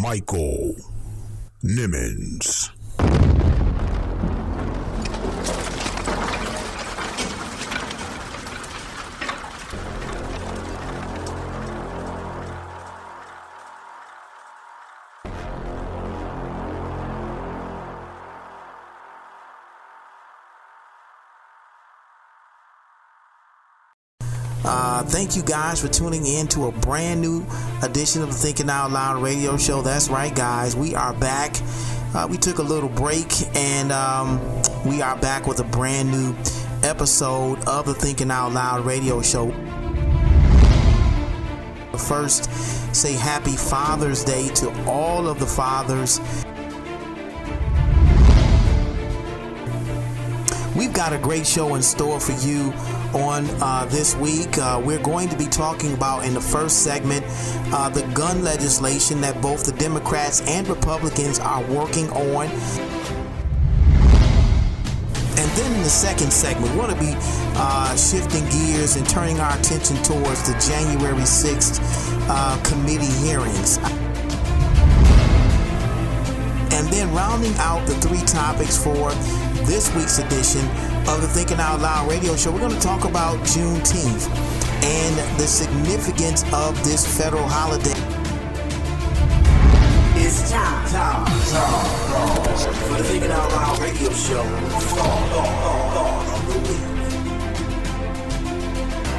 Michael Nimmons. Thank you guys for tuning in to a brand new edition of the Thinking Out Loud radio show. That's right, guys. We are back. Uh, we took a little break and um, we are back with a brand new episode of the Thinking Out Loud radio show. First, say happy Father's Day to all of the fathers. We've got a great show in store for you on uh, this week. Uh, we're going to be talking about in the first segment uh, the gun legislation that both the Democrats and Republicans are working on. And then in the second segment, we're going to be uh, shifting gears and turning our attention towards the January 6th uh, committee hearings. And then rounding out the three topics for this week's edition of the Thinking Out Loud radio show, we're going to talk about Juneteenth and the significance of this federal holiday. It's time, time, time, for the Thinking Out Loud radio show.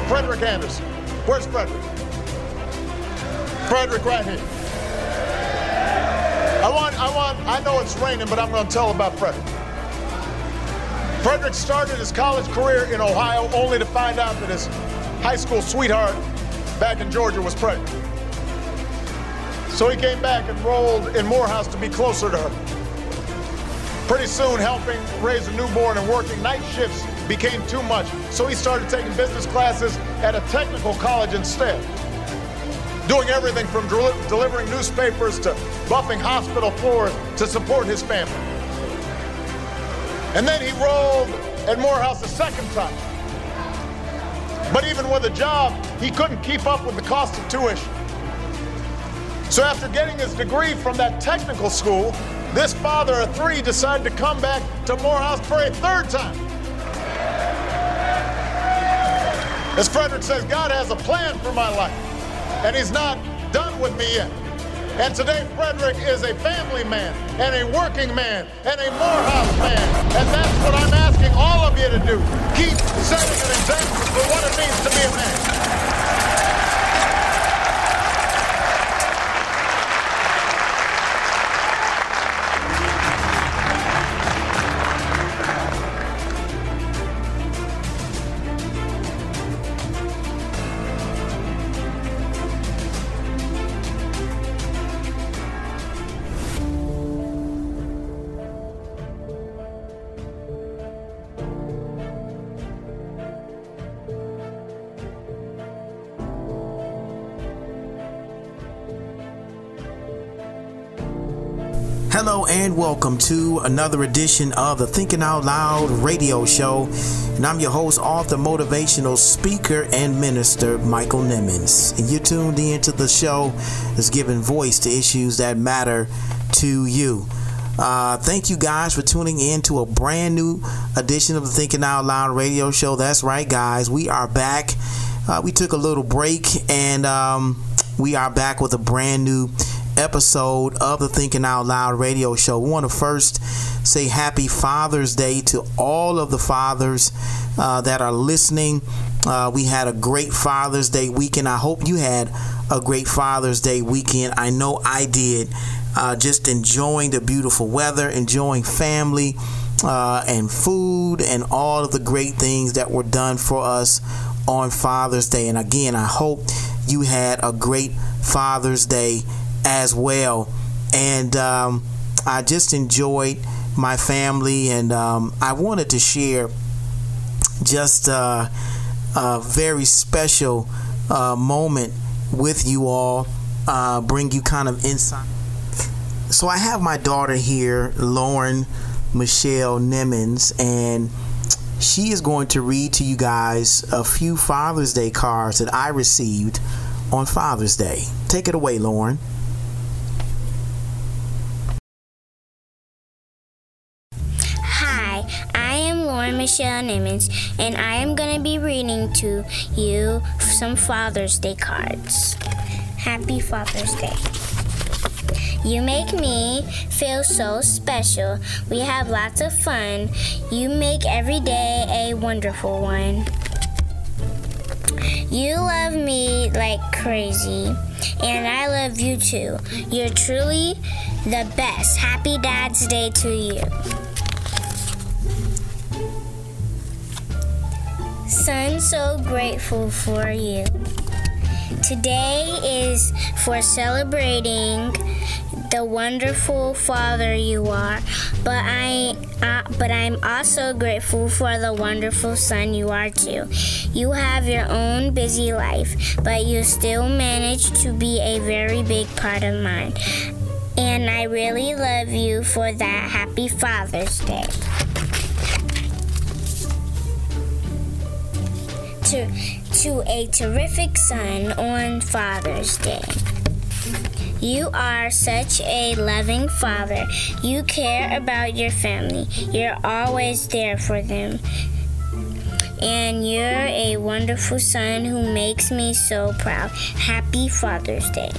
Frederick Anderson. Where's Frederick? Frederick right here. I want, I want, I know it's raining, but I'm going to tell about Frederick. Frederick started his college career in Ohio only to find out that his high school sweetheart back in Georgia was pregnant. So he came back and enrolled in Morehouse to be closer to her. Pretty soon, helping raise a newborn and working night shifts became too much, so he started taking business classes at a technical college instead. Doing everything from del- delivering newspapers to buffing hospital floors to support his family. And then he rolled at Morehouse a second time. But even with a job, he couldn't keep up with the cost of tuition. So after getting his degree from that technical school, this father of three decided to come back to Morehouse for a third time. As Frederick says, God has a plan for my life, and he's not done with me yet. And today, Frederick is a family man, and a working man, and a Morehouse man. And that's what I'm asking all of you to do. Keep setting an example for what it means to be a man. Hello and welcome to another edition of the Thinking Out Loud radio show. And I'm your host, author, motivational speaker, and minister, Michael Nimmons. And you're tuned in to the show that's giving voice to issues that matter to you. Uh, thank you guys for tuning in to a brand new edition of the Thinking Out Loud radio show. That's right, guys. We are back. Uh, we took a little break and um, we are back with a brand new episode of the Thinking Out Loud radio show. We want to first say happy Father's Day to all of the fathers uh, that are listening. Uh, we had a great Father's Day weekend. I hope you had a great Father's Day weekend. I know I did. Uh, just enjoying the beautiful weather, enjoying family uh, and food, and all of the great things that were done for us on Father's Day. And again, I hope you had a great Father's Day as well. And um, I just enjoyed my family, and um, I wanted to share just uh, a very special uh, moment with you all, uh, bring you kind of insight. So I have my daughter here, Lauren Michelle Nimmons, and she is going to read to you guys a few Father's Day cards that I received on Father's Day. Take it away, Lauren. Am Michelle Nimmons, and I am going to be reading to you some Father's Day cards. Happy Father's Day. You make me feel so special. We have lots of fun. You make every day a wonderful one. You love me like crazy, and I love you too. You're truly the best. Happy Dad's Day to you. Son, so grateful for you. Today is for celebrating the wonderful father you are, but I uh, but I'm also grateful for the wonderful son you are too. You have your own busy life, but you still manage to be a very big part of mine. And I really love you for that. Happy Father's Day. To, to a terrific son on Father's Day. You are such a loving father. You care about your family. You're always there for them. And you're a wonderful son who makes me so proud. Happy Father's Day.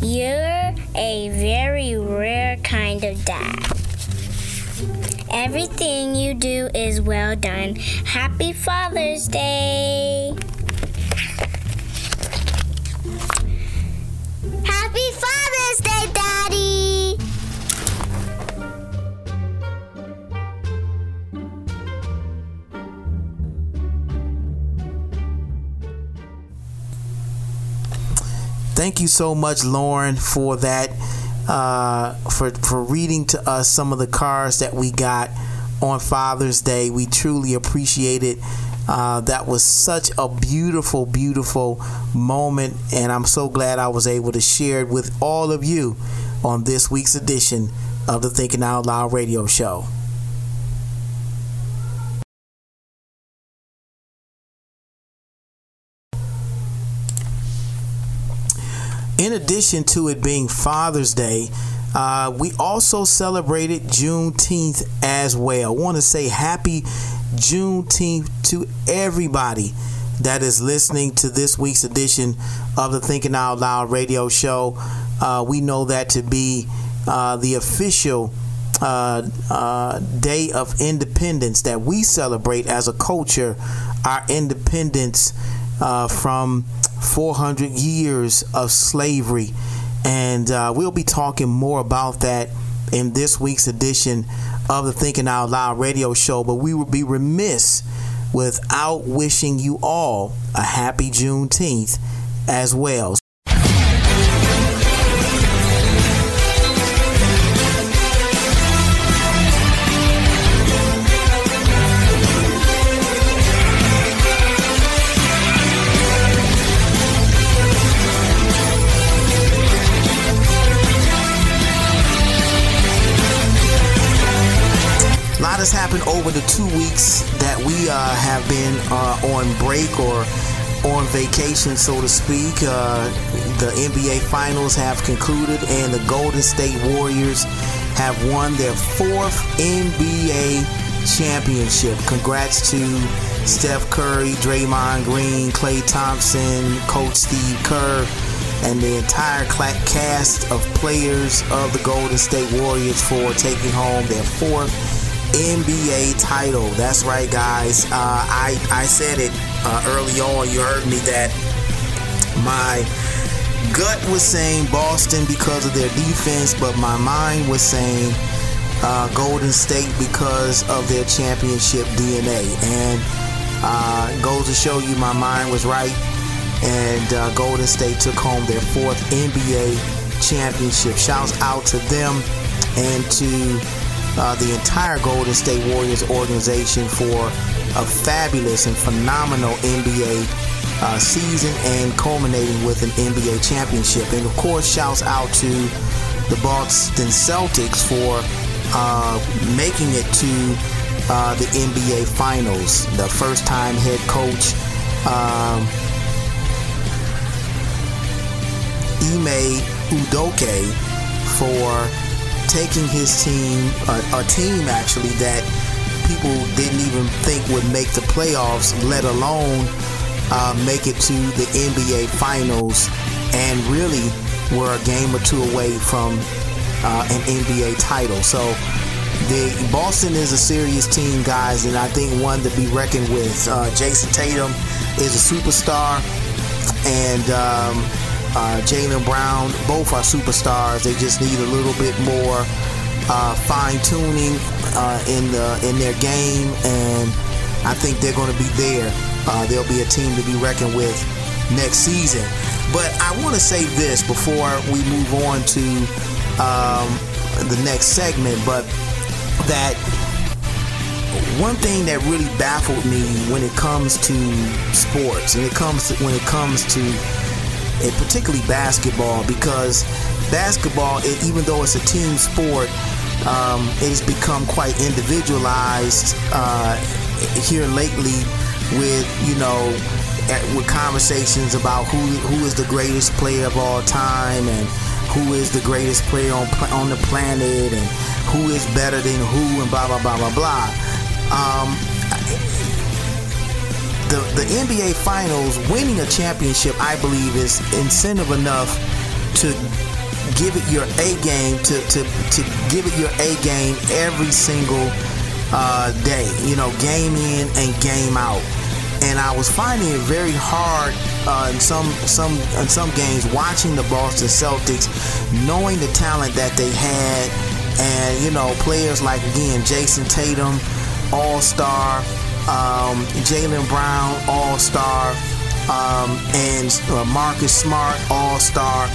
You're a very rare kind of dad. Everything you do is well done. Happy Father's Day! Thank you so much, Lauren, for that. Uh, for for reading to us some of the cards that we got on Father's Day. We truly appreciate it. Uh, that was such a beautiful, beautiful moment, and I'm so glad I was able to share it with all of you on this week's edition of the Thinking Out Loud radio show. In addition to it being Father's Day, uh, we also celebrated Juneteenth as well. I want to say happy Juneteenth to everybody that is listening to this week's edition of the Thinking Out Loud radio show. Uh, we know that to be uh, the official uh, uh, day of independence that we celebrate as a culture, our independence uh, from 400 years of slavery. And uh, we'll be talking more about that in this week's edition of the Thinking Out Loud radio show. But we would be remiss without wishing you all a happy Juneteenth as well. Lot has happened over the two weeks that we uh, have been uh, on break or on vacation, so to speak. Uh, the NBA Finals have concluded, and the Golden State Warriors have won their fourth NBA championship. Congrats to Steph Curry, Draymond Green, Klay Thompson, Coach Steve Kerr, and the entire cast of players of the Golden State Warriors for taking home their fourth NBA title. That's right, guys. Uh, I I said it uh, early on. You heard me that my gut was saying Boston because of their defense, but my mind was saying uh, Golden State because of their championship DNA. And uh, goes to show you my mind was right. And uh, Golden State took home their fourth NBA championship. Shouts out to them and to uh, the entire Golden State Warriors organization for a fabulous and phenomenal NBA uh, season and culminating with an NBA championship. And of course, shouts out to the Boston Celtics for uh, making it to uh, the NBA Finals. The first time head coach um, Ime Udoka for taking his team, a, a team actually that people didn't even think would make the playoffs, let alone uh, make it to the NBA Finals, and really were a game or two away from uh, an NBA title. So the Boston is a serious team, guys, and I think one to be reckoned with. Uh, Jayson Tatum is a superstar, and um, uh, Jaylen Brown, both are superstars. They just need a little bit more uh, fine tuning uh, in the in their game, and I think they're going to be there. Uh, they'll be a team to be reckoned with next season. But I want to say this before we move on to um, the next segment, but that one thing that really baffled me when it comes to sports and it comes to, when it comes to and particularly basketball, because basketball, it, even though it's a team sport, um, it has become quite individualized uh, here lately with you know with conversations about who who is the greatest player of all time and who is the greatest player on on the planet and who is better than who and blah blah blah blah blah. Um, the, the NBA Finals, winning a championship, I believe, is incentive enough to give it your A game, to, to, to give it your A game every single uh, day, you know, game in and game out. And I was finding it very hard uh, in some some in some games watching the Boston Celtics, knowing the talent that they had, and you know players like again Jayson Tatum, All Star, um, Jaylen Brown, All Star, um, and uh, Marcus Smart, All Star.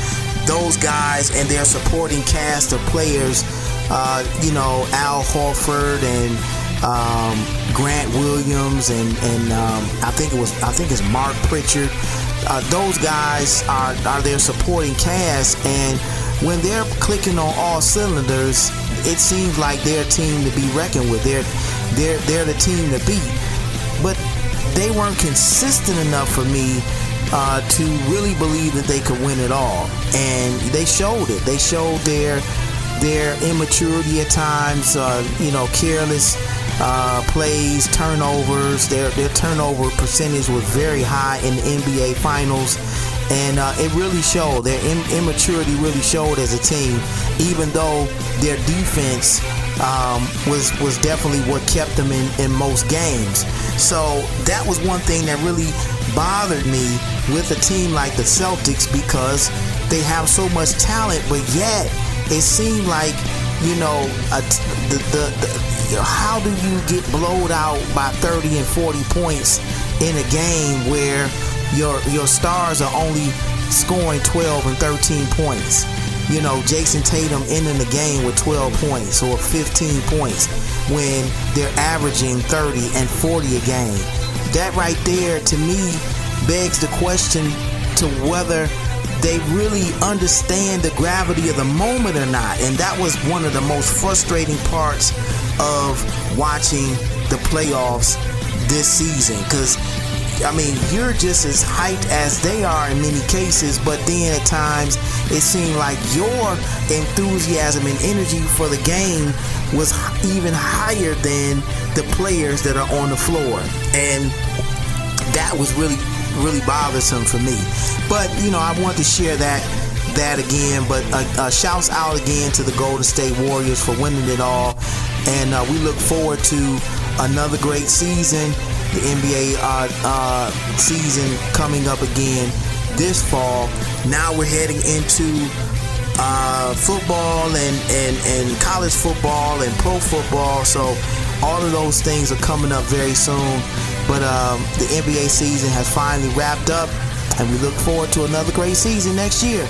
Those guys and their supporting cast of players, uh, you know, Al Horford and um, Grant Williams and and um, I think it was I think it's Mark Pritchard. Uh, those guys are are their supporting cast, and when they're clicking on all cylinders, it seems like they're team to be reckoned with. They're they're they're the team to beat. But they weren't consistent enough for me uh, to really believe that they could win it all, and they showed it. They showed their their immaturity at times. Uh, you know, careless uh, plays, turnovers. Their their turnover percentage was very high in the NBA Finals, and uh, it really showed. Their immaturity really showed as a team, even though their defense um, was was definitely what kept them in, in most games. So that was one thing that really bothered me with a team like the Celtics because they have so much talent, but yet it seemed like you know a, the, the, the how do you get blowed out by 30 and 40 points in a game where your your stars are only scoring 12 and 13 points? You know, Jayson Tatum ending the game with 12 points or 15 points when they're averaging 30 and 40 a game. That right there, to me, begs the question to whether they really understand the gravity of the moment or not. And that was one of the most frustrating parts of watching the playoffs this season because I mean, you're just as hyped as they are in many cases, but then at times it seemed like your enthusiasm and energy for the game was even higher than the players that are on the floor. And that was really, really bothersome for me. But, you know, I want to share that that again. But uh, uh, shouts out again to the Golden State Warriors for winning it all. And uh, we look forward to another great season the NBA uh, uh, season coming up again this fall. Now we're heading into uh, football and, and, and college football and pro football. So all of those things are coming up very soon. But um, the NBA season has finally wrapped up, and we look forward to another great season next year.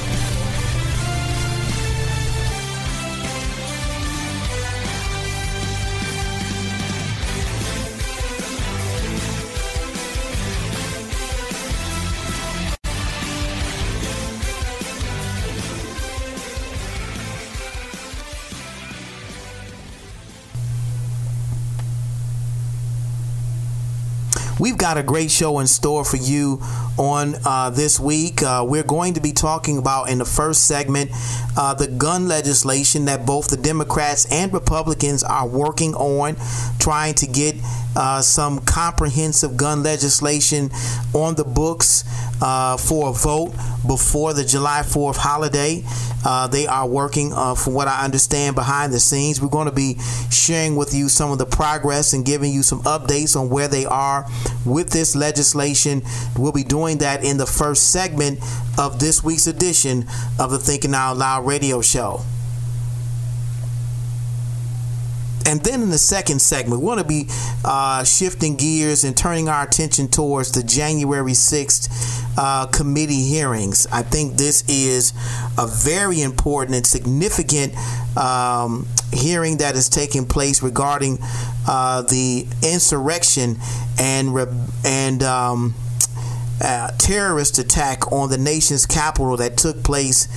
We've got a great show in store for you on uh, this week. Uh, we're going to be talking about in the first segment uh, the gun legislation that both the Democrats and Republicans are working on, trying to get uh, some comprehensive gun legislation on the books uh, for a vote before the July 4th holiday. Uh, they are working, from what I understand, behind the scenes. We're going to be sharing with you some of the progress and giving you some updates on where they are with this legislation. We'll be doing that in the first segment of this week's edition of the Thinking Out Loud radio show. And then in the second segment, we want to be uh, shifting gears and turning our attention towards the January 6th uh, committee hearings. I think this is a very important and significant um, hearing that is taking place regarding uh, the insurrection and, and um, uh, terrorist attack on the nation's capital that took place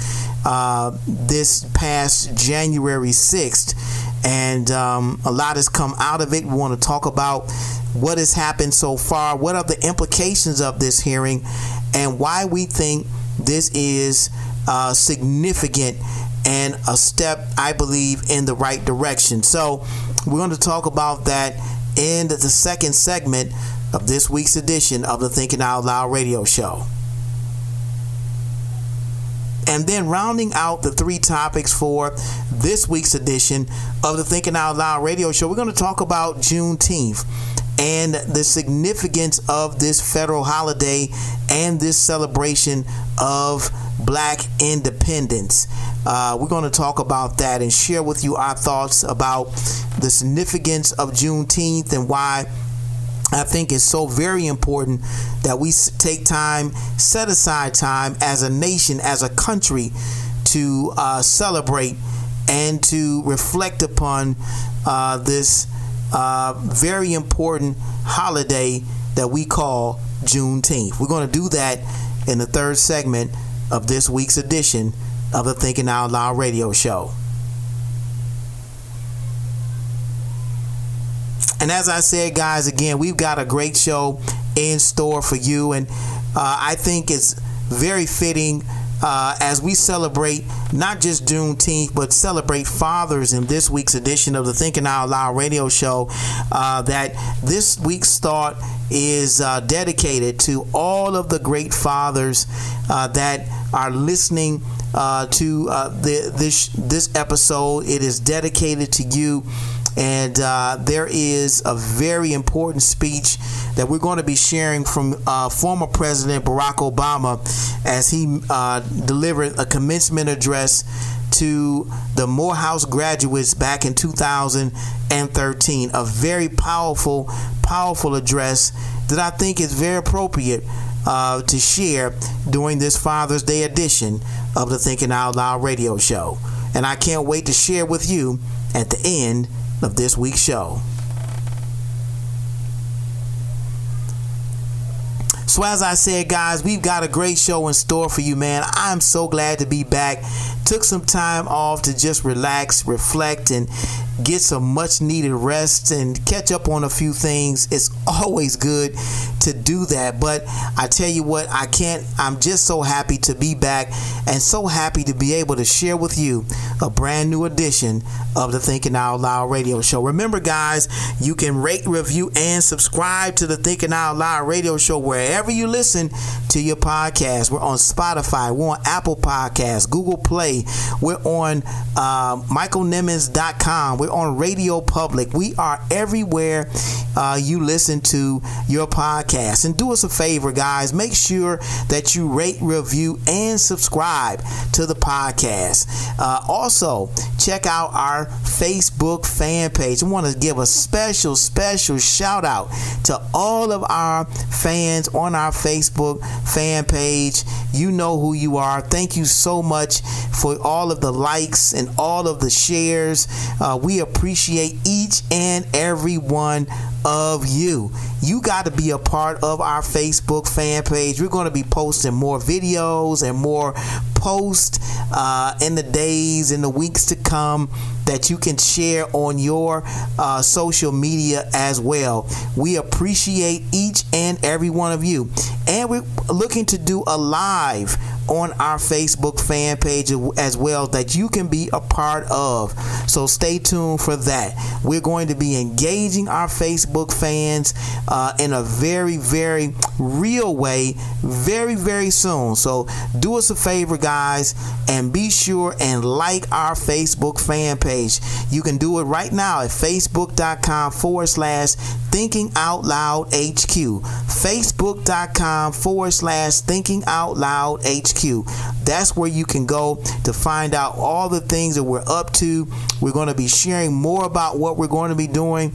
uh, this past January 6th and um, a lot has come out of it. We want to talk about what has happened so far, what are the implications of this hearing, and why we think this is uh, significant and a step, I believe, in the right direction. So, we're going to talk about that in the second segment of this week's edition of the Thinking Out Loud radio show. And then rounding out the three topics for this week's edition of the Thinking Out Loud radio show, we're going to talk about Juneteenth and the significance of this federal holiday and this celebration of black independence. Uh, we're going to talk about that and share with you our thoughts about the significance of Juneteenth and why I think it's so very important that we take time, set aside time as a nation, as a country, to uh, celebrate and to reflect upon uh, this uh, very important holiday that we call Juneteenth. We're going to do that in the third segment of this week's edition of the Thinking Out Loud radio show. And as I said, guys, again, we've got a great show in store for you. And uh, I think it's very fitting uh, as we celebrate not just Juneteenth, but celebrate fathers in this week's edition of the Thinking Out Loud radio show. Uh, that this week's thought is uh, dedicated to all of the great fathers uh, that are listening uh, to uh, the, this this episode. It is dedicated to you. And uh, there is a very important speech that we're going to be sharing from uh, former President Barack Obama as he uh, delivered a commencement address to the Morehouse graduates back in 2013. A very powerful, powerful address that I think is very appropriate uh, to share during this Father's Day edition of the Thinking Out Loud radio show. And I can't wait to share with you at the end of this week's show. So, as I said, guys, we've got a great show in store for you, man. I'm so glad to be back. Took some time off to just relax, reflect, and get some much needed rest and catch up on a few things. It's always good to do that. But I tell you what, I can't, I'm just so happy to be back and so happy to be able to share with you a brand new edition of the Thinking Out Loud radio show. Remember, guys, you can rate, review, and subscribe to the Thinking Out Loud radio show wherever you listen to your podcast. We're on Spotify, we're on Apple Podcasts, Google Play, we're on uh, michaelnimmons.com. We're We're on Radio Public. We are everywhere uh, you listen to your podcast. And do us a favor, guys. Make sure that you rate, review, and subscribe to the podcast. Uh, also, check out our Facebook fan page. I want to give a special, special shout out to all of our fans on our Facebook fan page. You know who you are. Thank you so much for all of the likes and all of the shares. Uh, we appreciate each and every one of you. You got to be a part of our Facebook fan page. We're going to be posting more videos and more posts uh, in the days and the weeks to come that you can share on your uh, social media as well. We appreciate each and every one of you. And we're looking to do a live on our Facebook fan page as well that you can be a part of. So stay tuned for that. We're going to be engaging our Facebook fans uh, in a very, very real way very, very soon. So do us a favor, guys, and be sure and like our Facebook fan page. You can do it right now at facebook.com forward slash thinking out loud HQ. Facebook.com forward slash thinking out loud HQ. That's where you can go to find out all the things that we're up to. We're going to be sharing more about what we're going to be doing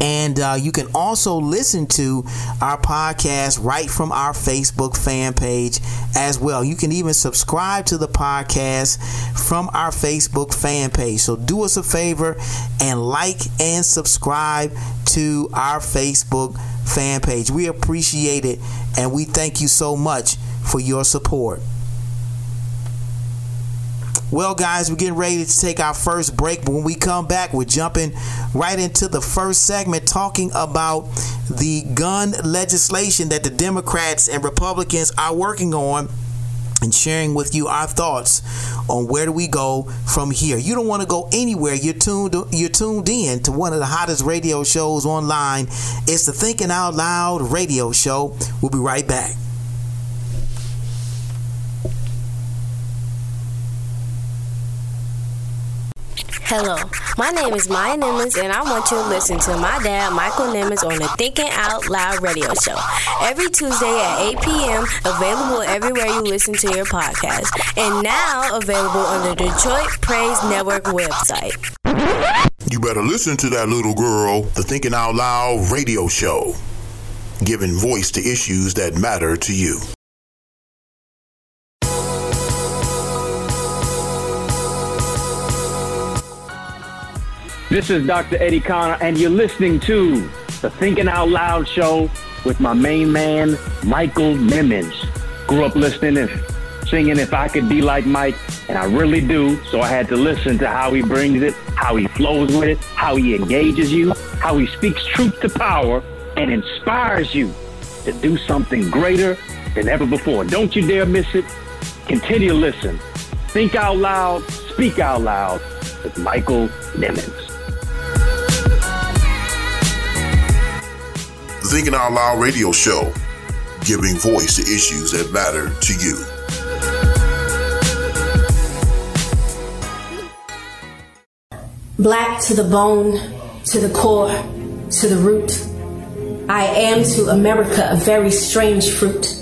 and uh, you can also listen to our podcast right from our Facebook fan page as well. You can even subscribe to the podcast from our Facebook fan page. So do us a favor and like and subscribe to our Facebook fan page. We appreciate it and we thank you so much for your support. Well, guys, we're getting ready to take our first break. But when we come back, we're jumping right into the first segment talking about the gun legislation that the Democrats and Republicans are working on and sharing with you our thoughts on where do we go from here. You don't want to go anywhere. You're tuned you're tuned in to one of the hottest radio shows online. It's the Thinking Out Loud radio show. We'll be right back. Hello, my name is Maya Nimmons, and I want you to listen to my dad, Michael Nimmons, on the Thinking Out Loud radio show every Tuesday at 8 p.m. Available everywhere you listen to your podcast, and now available on the Detroit Praise Network website. You better listen to that little girl, the Thinking Out Loud radio show, giving voice to issues that matter to you. This is Dr. Eddie Connor, and you're listening to the Thinking Out Loud show with my main man, Michael Nimmons. Grew up listening and singing If I Could Be Like Mike, and I really do. So I had to listen to how he brings it, how he flows with it, how he engages you, how he speaks truth to power and inspires you to do something greater than ever before. Don't you dare miss it. Continue to listen. Think out loud, speak out loud with Michael Nimmons. Thinking Out Loud radio show, giving voice to issues that matter to you. Black to the bone, to the core, to the root. I am to America a very strange fruit.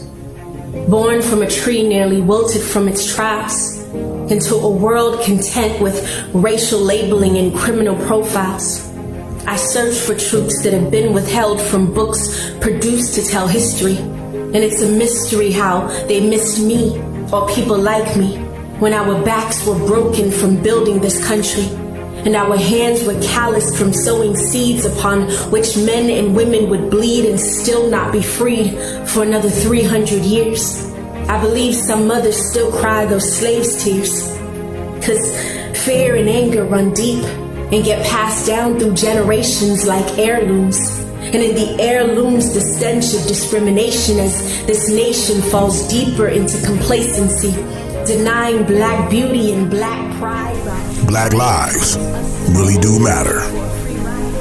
Born from a tree nearly wilted from its tribes, into a world content with racial labeling and criminal profiles. I search for truths that have been withheld from books produced to tell history. And it's a mystery how they missed me or people like me when our backs were broken from building this country and our hands were calloused from sowing seeds upon which men and women would bleed and still not be freed for another 300 years. I believe some mothers still cry those slaves' tears. Cause fear and anger run deep and get passed down through generations like heirlooms. And in the heirlooms, the stench of discrimination as this nation falls deeper into complacency, denying black beauty and black pride. Black lives really do matter.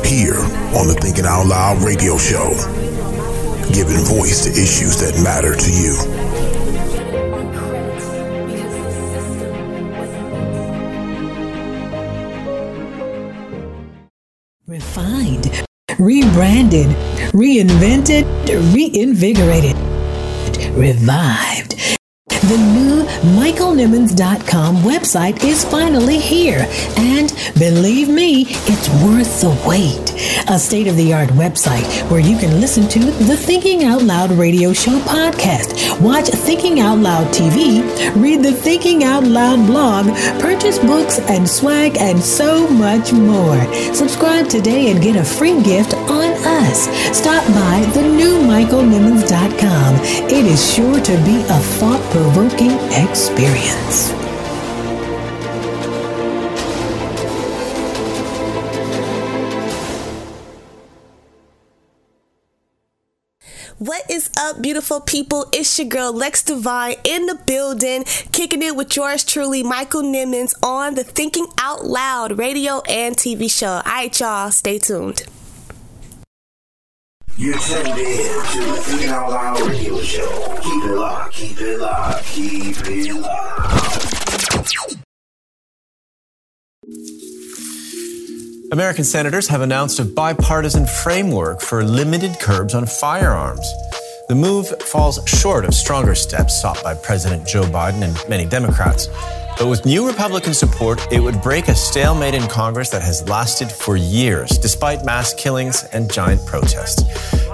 Here on the Thinking Out Loud radio show, giving voice to issues that matter to you. Redefined, rebranded, reinvented, reinvigorated, revived. The new MichaelNimmons.com website is finally here, and believe me, it's worth the wait. A state of the art website where you can listen to the Thinking Out Loud radio show podcast, watch Thinking Out Loud TV, read the Thinking Out Loud blog, purchase books and swag, and so much more. Subscribe today and get a free gift on us. Stop by the new MichaelNimmons.com. It is sure to be a thought provoking experience. What is up, beautiful people? It's your girl Lex Divine in the building, kicking it with yours truly, Michael Nimmons, on the Thinking Out Loud radio and TV show. All right, y'all, stay tuned. You're tuned in to the Out Loud radio show. Keep it locked, keep it locked, keep it locked. American senators have announced a bipartisan framework for limited curbs on firearms. The move falls short of stronger steps sought by President Joe Biden and many Democrats. But with new Republican support, it would break a stalemate in Congress that has lasted for years, despite mass killings and giant protests.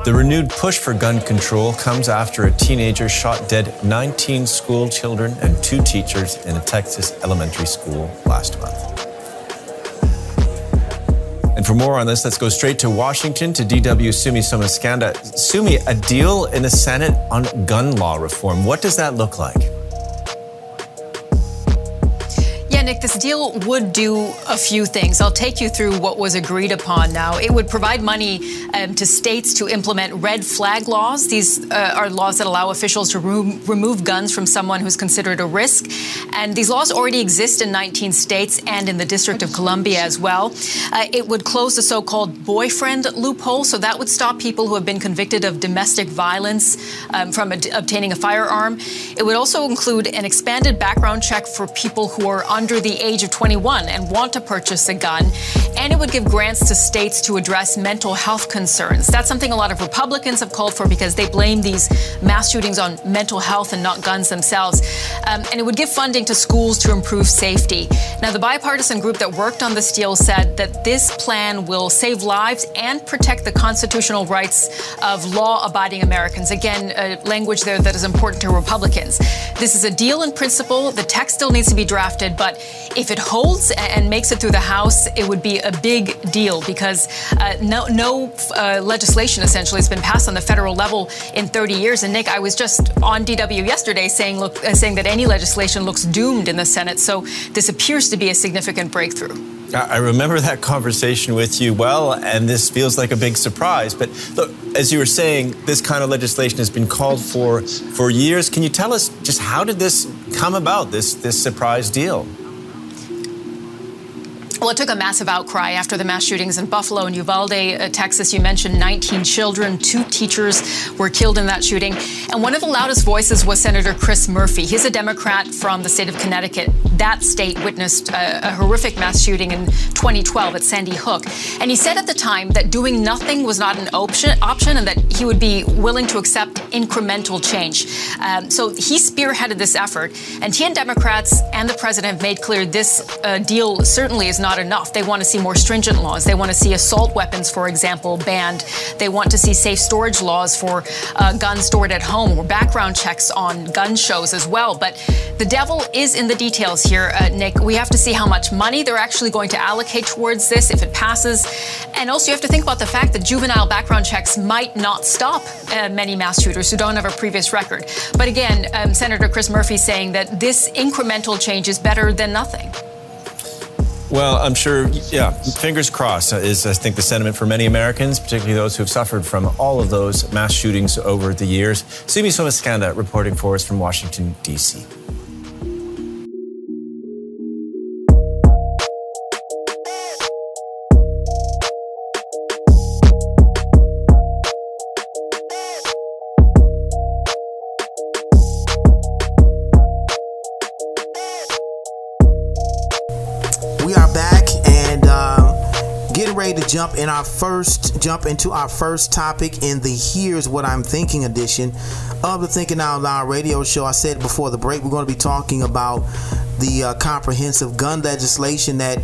The renewed push for gun control comes after a teenager shot dead 19 school children and two teachers in a Texas elementary school last month. And for more on this, let's go straight to Washington to DW Sumi Somaskanda. Sumi, a deal in the Senate on gun law reform. What does that look like? Nick, this deal would do a few things. I'll take you through what was agreed upon now. It would provide money um, to states to implement red flag laws. These uh, are laws that allow officials to re- remove guns from someone who's considered a risk. And these laws already exist in 19 states and in the District of Columbia as well. Uh, it would close the so called boyfriend loophole. So that would stop people who have been convicted of domestic violence um, from ad- obtaining a firearm. It would also include an expanded background check for people who are under the age of 21 and want to purchase a gun. And it would give grants to states to address mental health concerns. That's something a lot of Republicans have called for because they blame these mass shootings on mental health and not guns themselves. Um, and it would give funding to schools to improve safety. Now, the bipartisan group that worked on this deal said that this plan will save lives and protect the constitutional rights of law abiding Americans. Again, a language there that is important to Republicans. This is a deal in principle. The text still needs to be drafted, but if it holds and makes it through the House, it would be a big deal because uh, no, no uh, legislation essentially has been passed on the federal level in 30 years. And Nick, I was just on DW yesterday saying, look, uh, saying that any legislation looks doomed in the Senate. So this appears to be a significant breakthrough. I remember that conversation with you well, and this feels like a big surprise. But look, as you were saying, this kind of legislation has been called for for years. Can you tell us just how did this come about? This this surprise deal? Well, it took a massive outcry after the mass shootings in Buffalo and Uvalde, uh, Texas. You mentioned 19 children, two teachers were killed in that shooting. And one of the loudest voices was Senator Chris Murphy. He's a Democrat from the state of Connecticut. That state witnessed a, a horrific mass shooting in 2012 at Sandy Hook. And he said at the time that doing nothing was not an option, option and that he would be willing to accept incremental change. Um, so he spearheaded this effort. And he and Democrats and the president have made clear this uh, deal certainly is not enough. They want to see more stringent laws. They want to see assault weapons, for example, banned. They want to see safe storage laws for uh, guns stored at home or background checks on gun shows as well. But the devil is in the details here, uh, Nick. We have to see how much money they're actually going to allocate towards this if it passes. And also, you have to think about the fact that juvenile background checks might not stop uh, many mass shooters who don't have a previous record. But again, um, Senator Chris Murphy saying that this incremental change is better than nothing. Well, I'm sure, yeah, fingers crossed is, I think, the sentiment for many Americans, particularly those who have suffered from all of those mass shootings over the years. Sumi Somaskanda reporting for us from Washington, D.C. jump in our first jump into our first topic in the Here's What I'm Thinking edition of the Thinking Out Loud radio show. I said before the break, we're going to be talking about the uh, comprehensive gun legislation that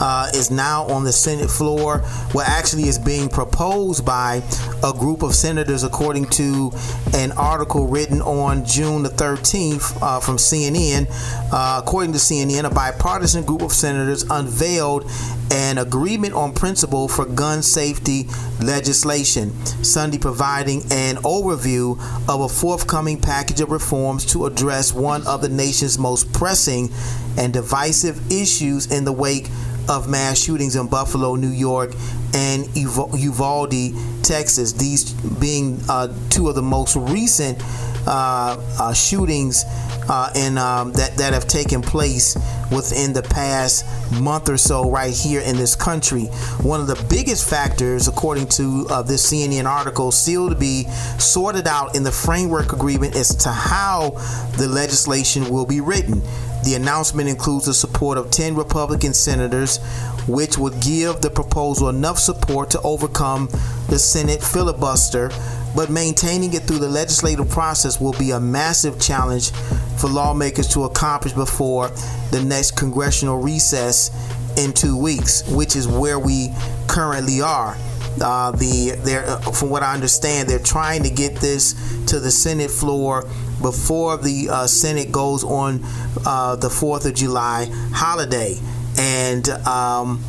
uh, is now on the Senate floor, what actually is being proposed by a group of senators, according to an article written on June the 13th uh, from CNN. Uh, according to CNN, a bipartisan group of senators unveiled an agreement on principle for gun safety legislation, Sunday providing an overview of a forthcoming package of reforms to address one of the nation's most pressing and divisive issues in the wake of mass shootings in Buffalo, New York, and Uvalde, Texas. These being uh, two of the most recent uh, uh, shootings uh, in, um, that that have taken place within the past month or so right here in this country. One of the biggest factors, according to uh, this CNN article, still to be sorted out in the framework agreement as to how the legislation will be written. The announcement includes the support of 10 Republican senators, which would give the proposal enough support to overcome the Senate filibuster, but maintaining it through the legislative process will be a massive challenge for lawmakers to accomplish before the next congressional recess in two weeks, which is where we currently are. Uh, the they're, uh, from what I understand, they're trying to get this to the Senate floor before the uh, Senate goes on uh, the Fourth of July holiday, and um,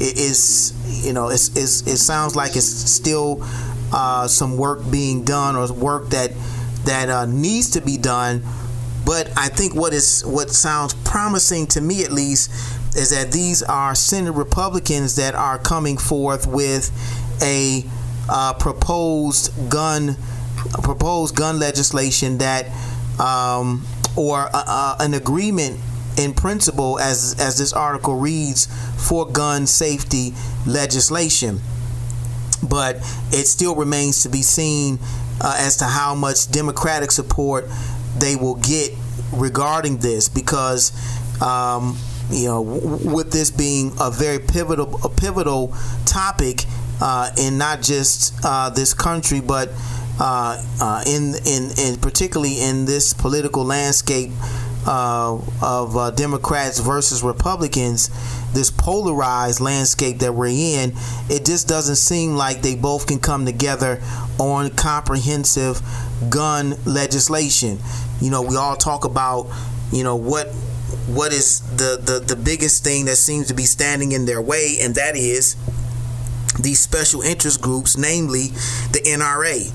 it is you know it's, it's, it sounds like it's still uh, some work being done or work that that uh, needs to be done. But I think what is what sounds promising to me at least is that these are Senate Republicans that are coming forth with a uh, proposed gun proposed gun legislation that um, or uh, uh, an agreement in principle as as this article reads for gun safety legislation. But it still remains to be seen uh, as to how much democratic support they will get regarding this because um, you know, with this being a very pivotal, a pivotal topic uh, in not just uh, this country, but uh, uh in, in, in particularly in this political landscape uh, of uh, Democrats versus Republicans, this polarized landscape that we're in, it just doesn't seem like they both can come together on comprehensive gun legislation. You know, we all talk about, you know, what what is the, the, the biggest thing that seems to be standing in their way, and that is these special interest groups, namely the NRA.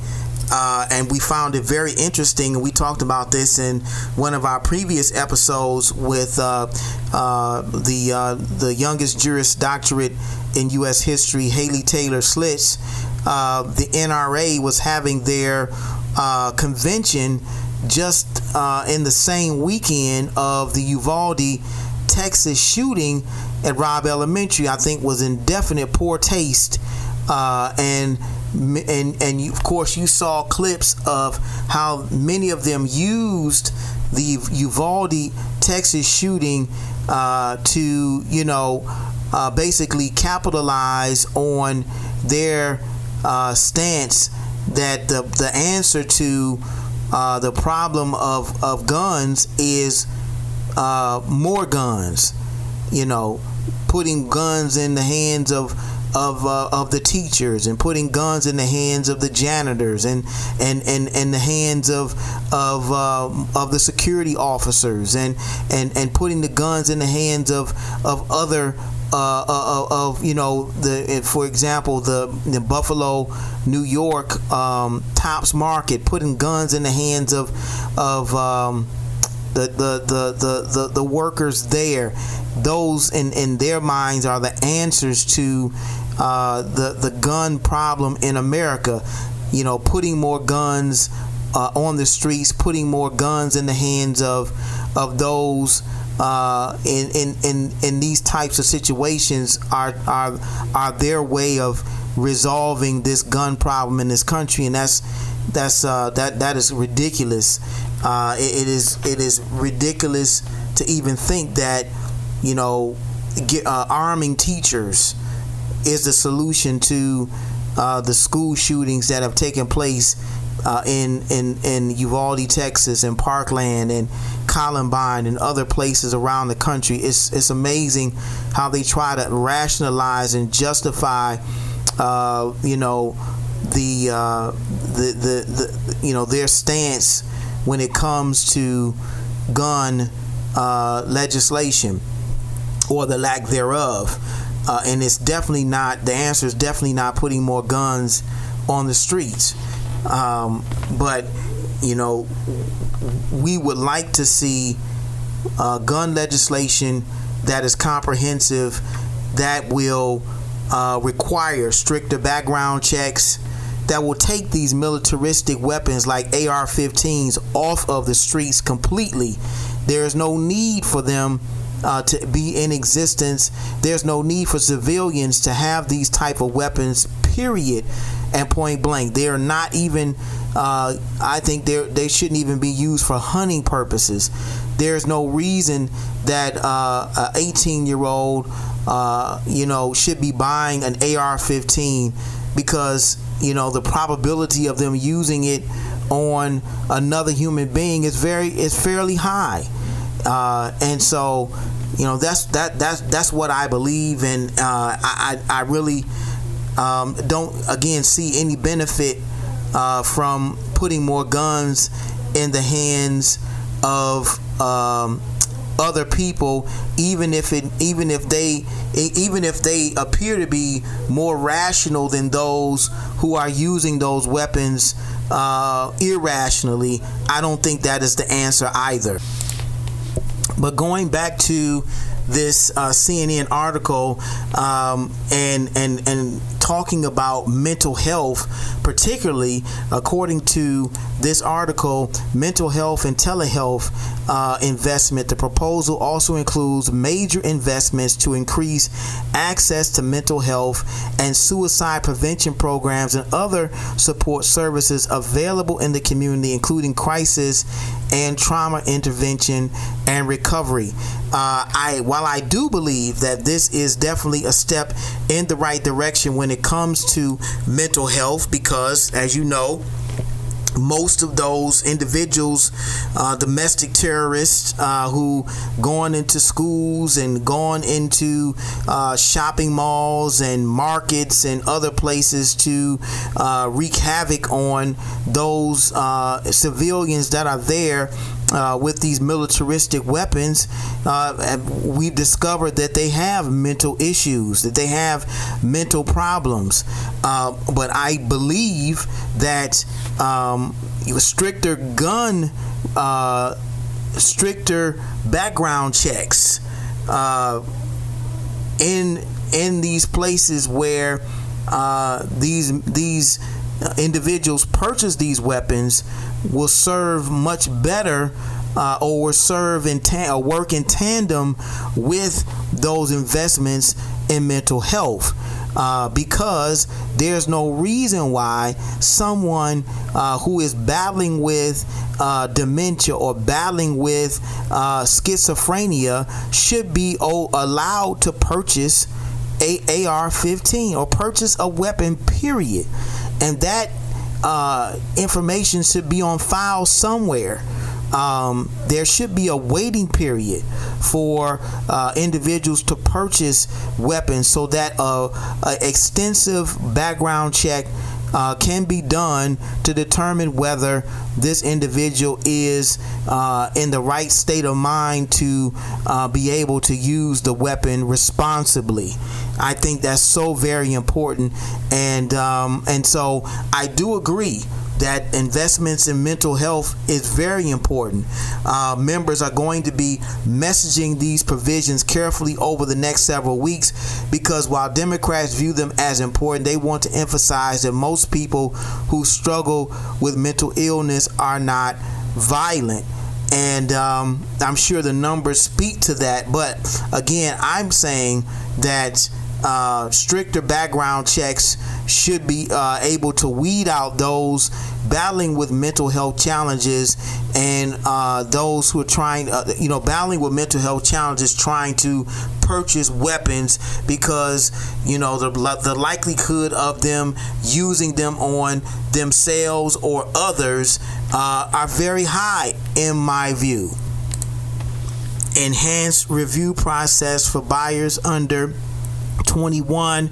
Uh, and we found it very interesting. And we talked about this in one of our previous episodes with uh, uh, the uh, the youngest Juris Doctorate in U.S. history, Haley Taylor Schlitz. Uh, the NRA was having their uh, convention just in the same weekend of the Uvalde, Texas shooting at Robb Elementary, I think was in definite poor taste. And and and you, of course you saw clips of how many of them used the Uvalde, Texas shooting uh, to you know uh, basically capitalize on their uh, stance that the the answer to uh, the problem of, of guns is uh, more guns. You know, putting guns in the hands of of uh, of the teachers and putting guns in the hands of the janitors and and and, and the hands of of uh, of the security officers and and and putting the guns in the hands of of other uh, uh, uh, of you know the for example the, the Buffalo, New York um, Tops Market putting guns in the hands of of um, the, the, the, the, the, the workers there. Those in, in their minds are the answers to uh, the the gun problem in America. You know, putting more guns uh, on the streets, putting more guns in the hands of of those uh, in, in, in, in these types of situations are, are, are their way of resolving this gun problem in this country, and that's that's uh, that that is ridiculous. Uh, it, it is it is ridiculous to even think that you know get, uh, arming teachers is the solution to uh, the school shootings that have taken place uh, in in in Uvalde, Texas, and Parkland, and Columbine, and other places around the country. It's it's amazing how they try to rationalize and justify, uh, you know, the, uh, the the the you know their stance when it comes to gun uh, legislation or the lack thereof. Uh, and it's definitely not the answer is definitely not putting more guns on the streets. Um, but you know, we would like to see uh, gun legislation that is comprehensive, that will uh, require stricter background checks, that will take these militaristic weapons like AR 15s off of the streets completely. There is no need for them. Uh, to be in existence there's no need for civilians to have these type of weapons period and point blank. They are not even. Uh, I think they they shouldn't even be used for hunting purposes. There's no reason that uh, a 18 year old, uh, you know, should be buying an AR-15 because you know the probability of them using it on another human being is very is fairly high, uh, and so you know that's that that's that's what I believe, and uh, I, I really um, don't again see any benefit uh, from putting more guns in the hands of um, other people, even if it, even if they, even if they appear to be more rational than those who are using those weapons uh, irrationally. I don't think that is the answer either. But going back to this uh, CNN article um, and and and talking about mental health, particularly according to this article, mental health and telehealth uh, investment. The proposal also includes major investments to increase access to mental health and suicide prevention programs and other support services available in the community, including crisis and trauma intervention and recovery. Uh, I while I do believe that this is definitely a step in the right direction when it comes to mental health, because as you know, most of those individuals, uh, domestic terrorists uh, who gone into schools and gone into uh, shopping malls and markets and other places to uh, wreak havoc on those uh, civilians that are there uh, with these militaristic weapons, uh, we've discovered that they have mental issues, that they have mental problems. Uh, but I believe that um, stricter gun, uh, stricter background checks uh, in in these places where uh, these these individuals purchase these weapons will serve much better uh, or serve in ta- or work in tandem with those investments in mental health. Uh, because there's no reason why someone uh, who is battling with uh, dementia or battling with uh, schizophrenia should be o- allowed to purchase a AR-15 or purchase a weapon. Period, and that uh, information should be on file somewhere. Um, there should be a waiting period for uh, individuals to purchase weapons so that a, a extensive background check uh, can be done to determine whether this individual is uh, in the right state of mind to uh, be able to use the weapon responsibly. I think that's so very important, and um, and so I do agree that investments in mental health is very important. Uh, members are going to be messaging these provisions carefully over the next several weeks because while Democrats view them as important, they want to emphasize that most people who struggle with mental illness are not violent. And um, I'm sure the numbers speak to that. But again, I'm saying that uh, stricter background checks should be uh, able to weed out those battling with mental health challenges and uh, those who are trying, uh, you know, battling with mental health challenges, trying to purchase weapons because you know the the likelihood of them using them on themselves or others uh, are very high in my view. Enhanced review process for buyers under 21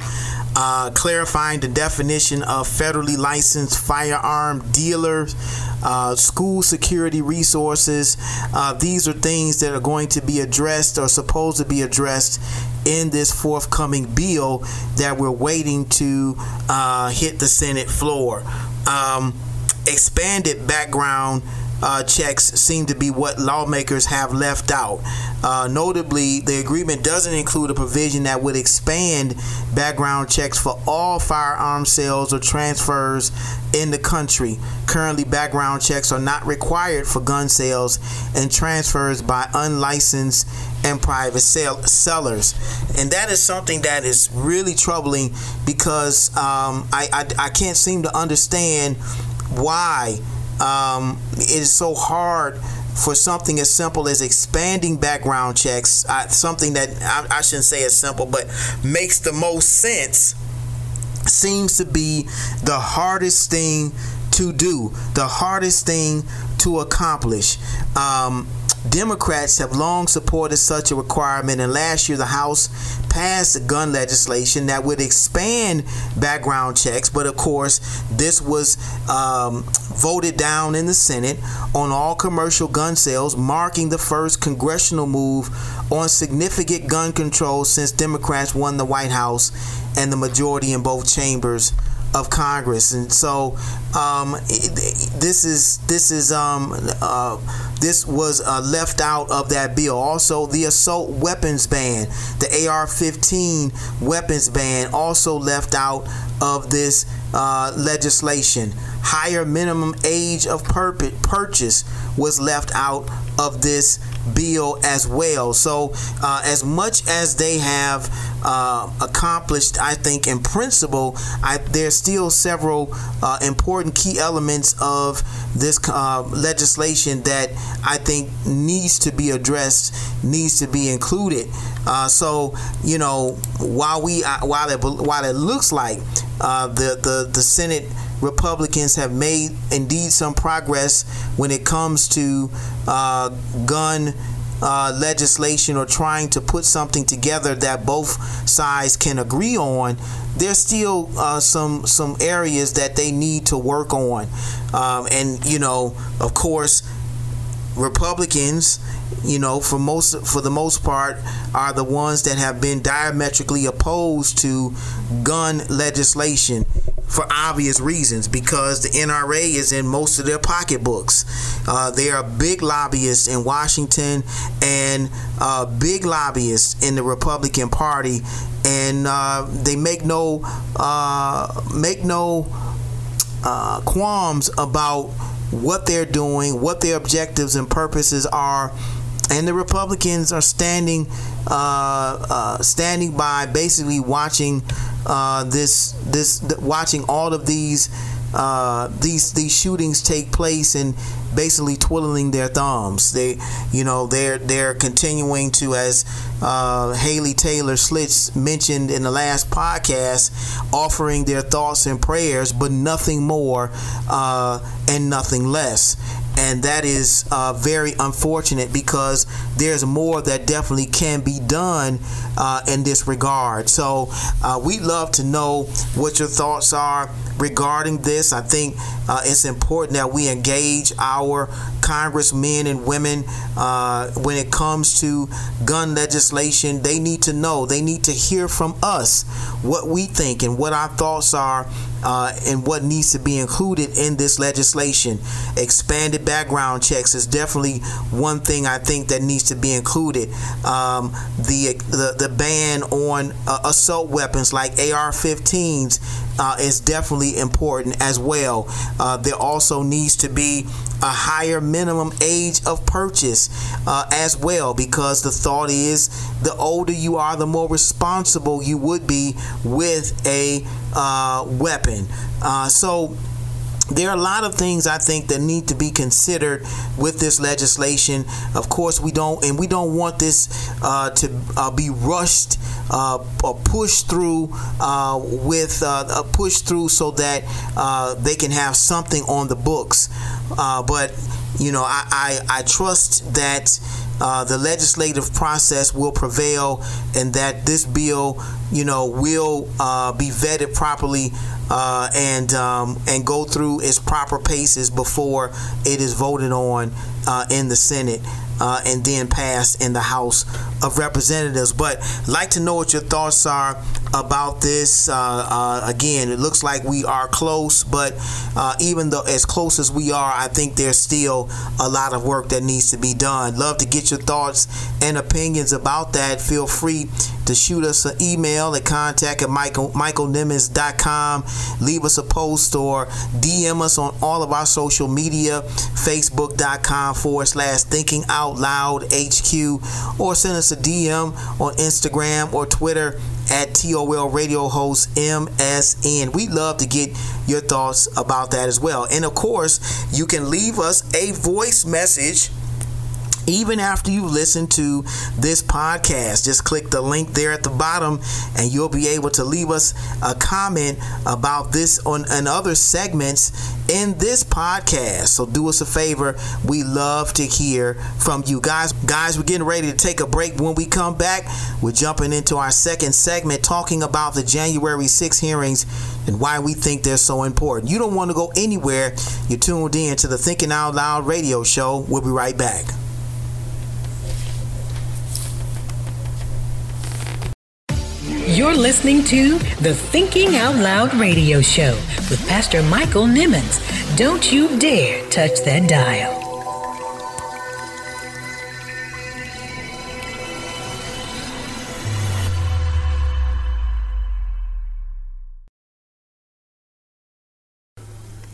uh, clarifying the definition of federally licensed firearm dealers, uh, school security resources. Uh, these are things that are going to be addressed or supposed to be addressed in this forthcoming bill that we're waiting to uh, hit the Senate floor. Um, expanded background uh, checks seem to be what lawmakers have left out. Uh, notably, the agreement doesn't include a provision that would expand background checks for all firearm sales or transfers in the country. Currently, background checks are not required for gun sales and transfers by unlicensed and private sell- sellers. And that is something that is really troubling because um, I, I, I can't seem to understand why um, it is so hard for something as simple as expanding background checks, uh, something that I, I shouldn't say as simple, but makes the most sense, seems to be the hardest thing to do, the hardest thing to accomplish. Um, Democrats have long supported such a requirement, and last year the House passed gun legislation that would expand background checks. But of course, this was um, voted down in the Senate on all commercial gun sales, marking the first congressional move on significant gun control since Democrats won the White House and the majority in both chambers of Congress, and so um, this is this is um, uh, this was uh, left out of that bill. Also, the assault weapons ban, the AR-15 weapons ban, also left out of this uh, legislation. Higher minimum age of purchase was left out of this bill as well. So, uh, as much as they have uh, accomplished, I think, in principle, I, there's still several uh, important key elements of this uh, legislation that I think needs to be addressed, needs to be included. Uh, so, you know, while we uh, while it while it looks like the the the Senate Republicans have made indeed some progress when it comes to uh, gun uh, legislation or trying to put something together that both sides can agree on, there's still uh, some some areas that they need to work on, um, and you know, of course, Republicans you know, for most for the most part, are the ones that have been diametrically opposed to gun legislation for obvious reasons because the NRA is in most of their pocketbooks. Uh, they are big lobbyists in Washington and uh, big lobbyists in the Republican Party, and uh, they make no uh, make no uh, qualms about what they're doing, what their objectives and purposes are and the Republicans are standing uh, uh, standing by, basically watching uh, this this watching all of these uh, these these shootings take place and basically twiddling their thumbs. They, you know, they're they're continuing to, as uh, Haley Taylor Schlitz mentioned in the last podcast, offering their thoughts and prayers, but nothing more uh, and nothing less and that is uh, very unfortunate because there's more that definitely can be done uh, in this regard. So uh, we'd love to know what your thoughts are regarding this. I think uh, it's important that we engage our congressmen and women uh, when it comes to gun legislation. They need to know, they need to hear from us what we think and what our thoughts are uh, and what needs to be included in this legislation. Expanded background checks is definitely one thing I think that needs to be included. Um, the, the the ban on uh, assault weapons like AR-15s uh, is definitely important as well. Uh, there also needs to be a higher minimum age of purchase uh, as well, because the thought is the older you are, the more responsible you would be with a uh, weapon. Uh, so there are a lot of things I think that need to be considered with this legislation. Of course, we don't, and we don't want this uh, to uh, be rushed uh, or pushed through uh, with uh, push through so that uh, they can have something on the books. but you know, I, I, I trust that. Uh, the legislative process will prevail and that this bill, you know, will uh, be vetted properly uh, and um, and go through its proper paces before it is voted on uh, in the Senate uh, and then passed in the House of Representatives. But like to know what your thoughts are about this. Uh, uh, again, it looks like we are close, but uh, even though as close as we are, I think there's still a lot of work that needs to be done. Love to get your thoughts and opinions about that. Feel free to shoot us an email at contact at Michael, michaelnimmons.com. Leave us a post or DM us on all of our social media, facebook.com forward slash thinking out loud HQ, or send us a DM on Instagram or Twitter at TOL Radio Host MSN. We'd love to get your thoughts about that as well. And of course, you can leave us a voice message even after you listen to this podcast. Just click the link there at the bottom and you'll be able to leave us a comment about this on and other segments in this podcast. So do us a favor. We love to hear from you guys. Guys, we're getting ready to take a break. When we come back, we're jumping into our second segment talking about the January 6 hearings and why we think they're so important. You don't want to go anywhere. You're tuned in to the Thinking Out Loud radio show. We'll be right back. You're listening to the Thinking Out Loud radio show with Pastor Michael Nimmons. Don't you dare touch that dial.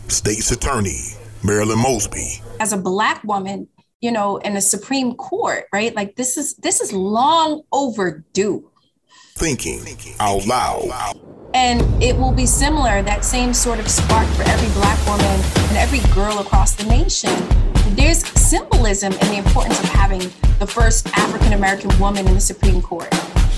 State's Attorney Marilyn Mosby. As a black woman, you know, in the Supreme Court, right? Like this is this is long overdue thinking out loud. And it will be similar, that same sort of spark for every black woman and every girl across the nation. There's symbolism in the importance of having the first African American woman in the Supreme Court.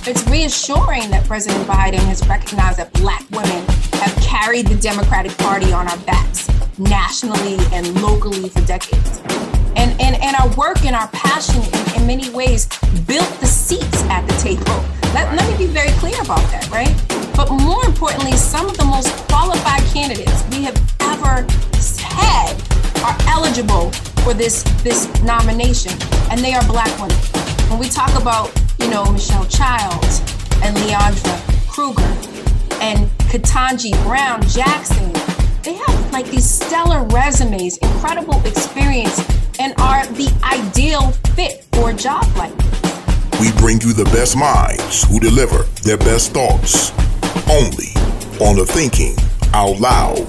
It's reassuring that President Biden has recognized that black women have carried the Democratic Party on our backs nationally and locally for decades. And, and, and our work and our passion in, in many ways built the seats at the table let, let me be very clear about that, right? But more importantly, some of the most qualified candidates we have ever had are eligible for this this nomination, and they are black women. When we talk about, you know, Michelle Childs and Leondra Kruger and Ketanji Brown Jackson, they have like these stellar resumes, incredible experience, and are the ideal fit for a job like this. We bring you the best minds who deliver their best thoughts only on the Thinking Out Loud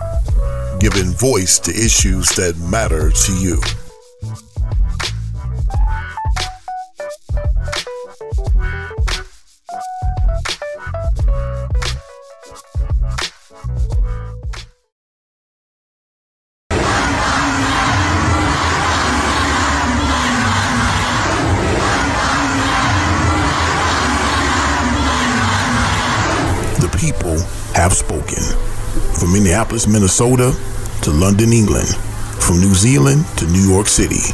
giving voice to issues that matter to you. The people have spoken. From Minneapolis, Minnesota to London, England, from New Zealand to New York City.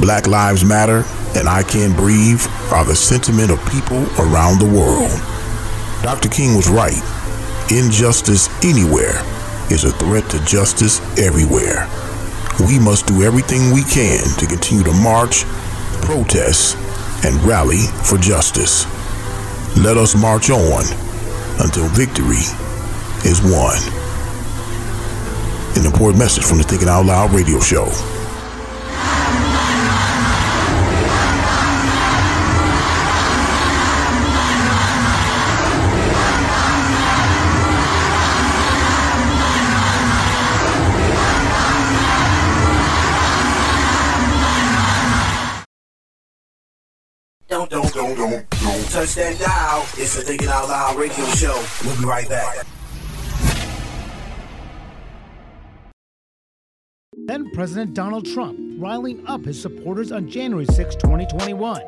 Black Lives Matter and I Can't Breathe are the sentiment of people around the world. Dr. King was right. Injustice anywhere is a threat to justice everywhere. we must do everything we can to continue to march, protest, and rally for justice. Let us march on until victory is one. An important message from the Thinking Out Loud radio show. Don't, don't, don't, don't, don't touch that dial. It's the Thinking Out Loud radio show. We'll be right back. Then President Donald Trump riling up his supporters on January 6, 2021,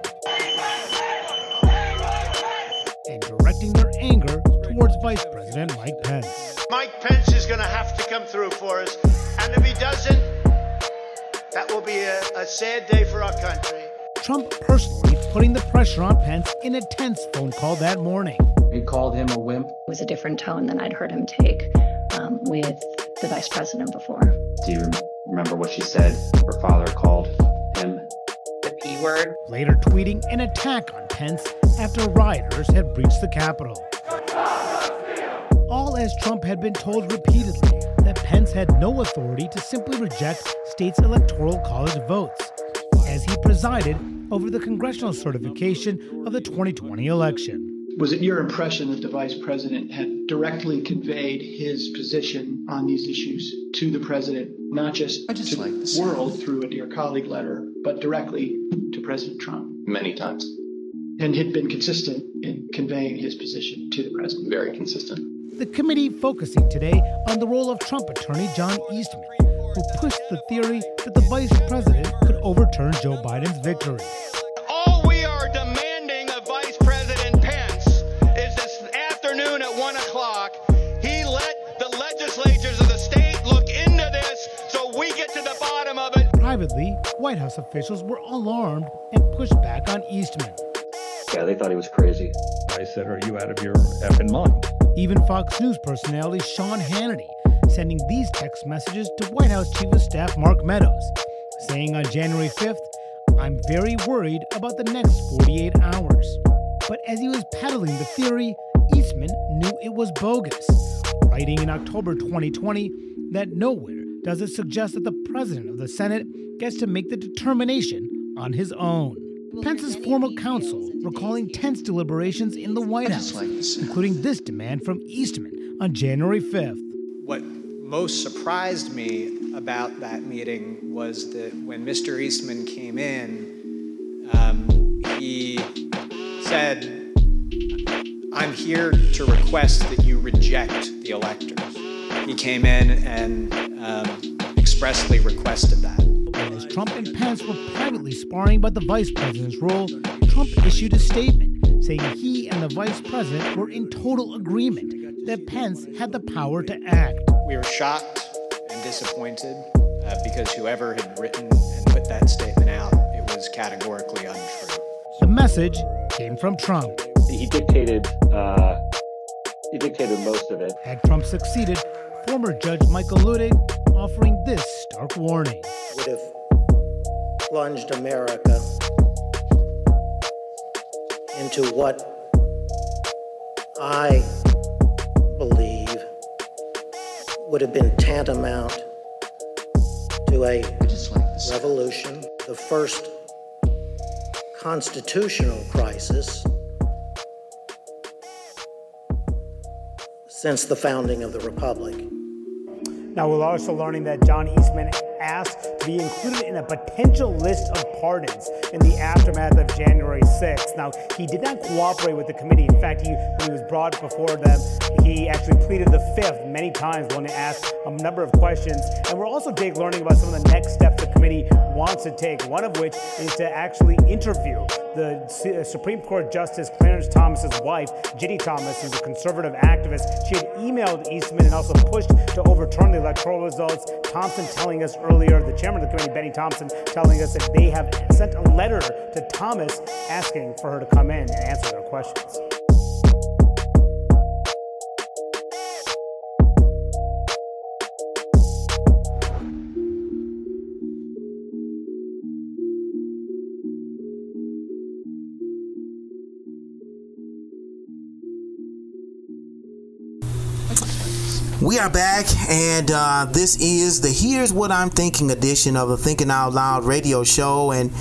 and directing their anger towards Vice President Mike Pence. Mike Pence is going to have to come through for us. And if he doesn't, that will be a, a sad day for our country. Trump personally putting the pressure on Pence in a tense phone call that morning. He called him a wimp. It was a different tone than I'd heard him take um, with the vice president before. Do you remember what she said? Her father called him the P word. Later tweeting an attack on Pence after rioters had breached the Capitol. All as Trump had been told repeatedly that Pence had no authority to simply reject states' electoral college votes, as he presided over the congressional certification of the 2020 election. Was it your impression that the vice president had directly conveyed his position on these issues to the president, not just, just to like the world through a dear colleague letter, but directly to President Trump? Many times. And had been consistent in conveying his position to the president? Very consistent. The committee focusing today on the role of Trump attorney John Eastman, who pushed the theory that the vice president could overturn Joe Biden's victory. White House officials were alarmed and pushed back on Eastman. Yeah, they thought he was crazy. I said, Are you out of your effing mind? Even Fox News personality Sean Hannity sending these text messages to White House Chief of Staff Mark Meadows, saying on January 5th, I'm very worried about the next 48 hours. But as he was peddling the theory, Eastman knew it was bogus, writing in October 2020 that nowhere does it suggest that the president of the Senate gets to make the determination on his own. Pence's former counsel recalling tense deliberations in the White House, including this demand from Eastman on January 5th. What most surprised me about that meeting was that when Mr. Eastman came in, um, he said, I'm here to request that you reject the electors. He came in and um, expressly requested that. And as Trump and Pence were privately sparring about the vice president's role, Trump issued a statement saying he and the vice president were in total agreement that Pence had the power to act. We were shocked and disappointed uh, because whoever had written and put that statement out, it was categorically untrue. The message came from Trump. He dictated. Uh, he dictated most of it. Had Trump succeeded, former Judge Michael Luttig offering this stark warning. Would have plunged America into what I believe would have been tantamount to a revolution, the first constitutional crisis since the founding of the Republic. Now, we're also learning that John Eastman asked be included in a potential list of pardons in the aftermath of January 6th. Now, he did not cooperate with the committee. In fact, he, when he was brought before them, he actually pleaded the fifth many times when they asked a number of questions. And we're also, Jake, learning about some of the next steps the committee wants to take, one of which is to actually interview the uh, Supreme Court Justice Clarence Thomas's wife, Ginny Thomas, who's a conservative activist. She had emailed Eastman and also pushed to overturn the electoral results. Thompson telling us earlier, the chairman of the committee, Bennie Thompson, telling us that they have sent a letter to Thomas asking for her to come in and answer their questions. We are back, and uh, this is the Here's What I'm Thinking edition of the Thinking Out Loud radio show. And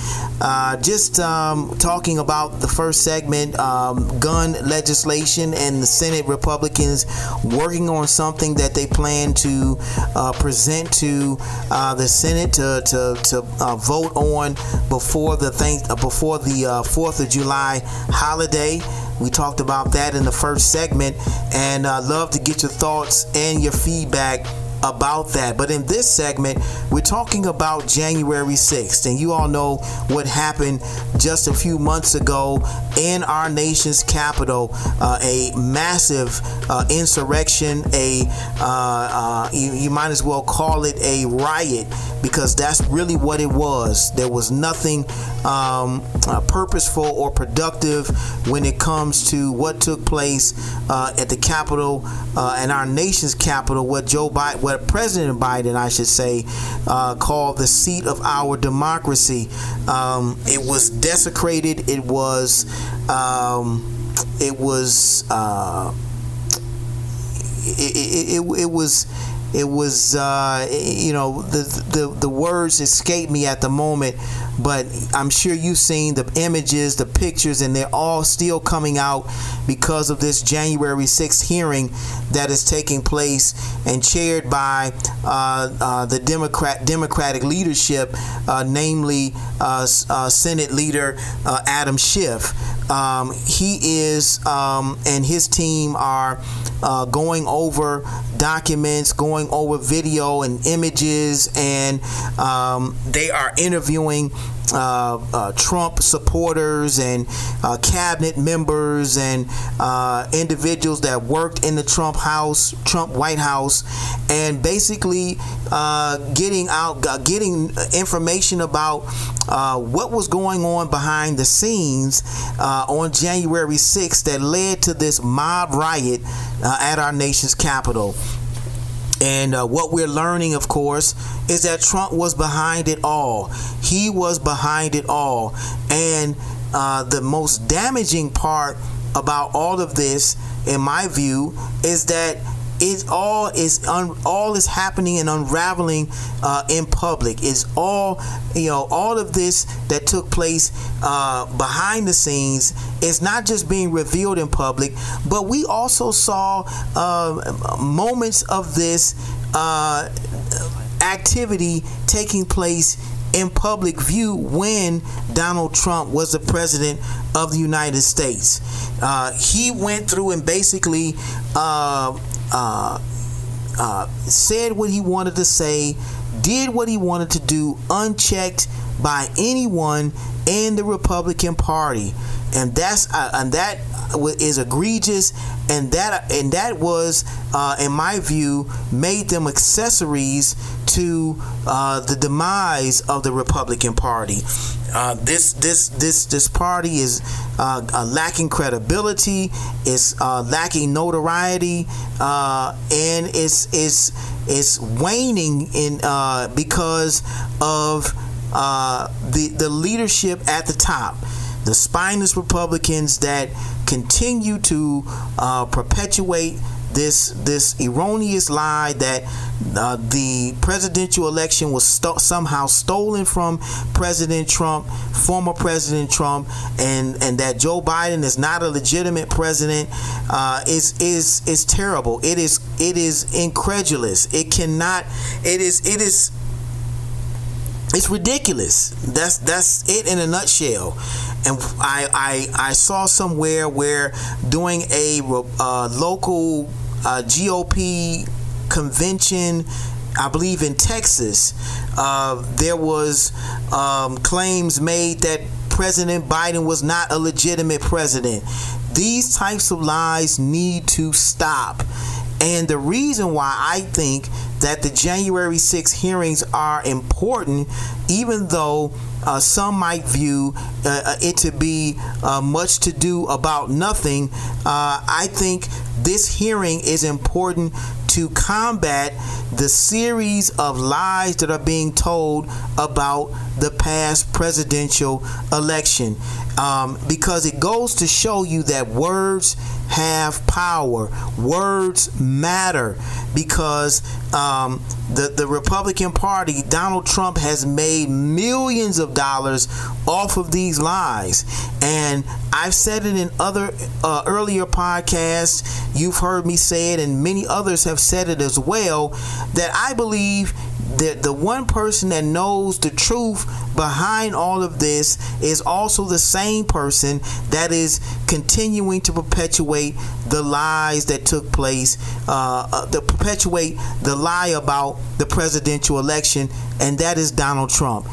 uh, just um, talking about the first segment um, gun legislation and the Senate Republicans working on something that they plan to uh, present to uh, the Senate to, to, to uh, vote on before the, before the 4th uh, of July holiday. We talked about that in the first segment, and I uh, love to get your thoughts and your feedback about that. But in this segment, we're talking about January 6th. And you all know what happened just a few months ago in our nation's capital uh, a massive uh, insurrection, a uh, uh you, you, might as well call it a riot because that's really what it was. There was nothing um, uh, purposeful or productive when it comes to what took place uh, at the Capitol and our nation's capital, what Joe Biden, what President Biden, I should say, uh, called the seat of our democracy. Um, it was desecrated. It was. Um, it was. Uh, it, it, it, it was it was uh, you know the, the the words escape me at the moment but i'm sure you've seen the images the pictures and they're all still coming out because of this january 6th hearing that is taking place and chaired by uh, uh, the democrat democratic leadership uh, namely uh, uh, senate leader adam schiff. Um, he is um, and his team are going over documents going over video and images, and um, they are interviewing uh, uh, Trump supporters and uh, cabinet members and uh, individuals that worked in the Trump House, Trump White House, and basically uh, getting out, uh, getting information about what was going on behind the scenes on January 6th that led to this mob riot at our nation's capital. And uh, what we're learning, of course, is that Trump was behind it all. He was behind it all. And uh, the most damaging part about all of this, in my view, is that it all is un, all is happening and unraveling uh, in public. It's all you know. All of this that took place uh, behind the scenes is not just being revealed in public, but we also saw uh, moments of this uh, activity taking place in public view when Donald Trump was the president of the United States. Uh, he went through and basically uh, uh, said what he wanted to say, did what he wanted to do, unchecked by anyone in the Republican Party, and that's uh, and that is egregious, and that and that was, uh, in my view, made them accessories to uh, the demise of the Republican Party. Uh, this this this this party is uh, uh, lacking credibility, is lacking notoriety, and it's is is waning in because of the the leadership at the top, the spineless Republicans that continue to perpetuate this this erroneous lie that uh, the presidential election was st- somehow stolen from President Trump, former President Trump, and and that Joe Biden is not a legitimate president uh, is is is terrible. It is it is incredulous. It cannot. It is it is. It's ridiculous. That's that's it in a nutshell. And I I, I saw somewhere where doing a uh, local uh, GOP convention I believe in Texas, uh, there was um, claims made that President Biden was not a legitimate president. These types of lies need to stop. And the reason why I think that the January 6 hearings are important, even though uh, some might view uh, uh, it to be uh, much to do about nothing. Uh, I think this hearing is important to combat the series of lies that are being told about the past presidential election. Um, because it goes to show you that words have power, words matter. Because um, the, the Republican Party, Donald Trump, has made millions of dollars off of these lies. And I've said it in other uh, earlier podcasts. You've heard me say it, and many others have said it as well. That I believe that the one person that knows the truth behind all of this is also the same person that is continuing to perpetuate the lies that took place, uh, uh, to perpetuate the lie about the presidential election, and that is Donald Trump.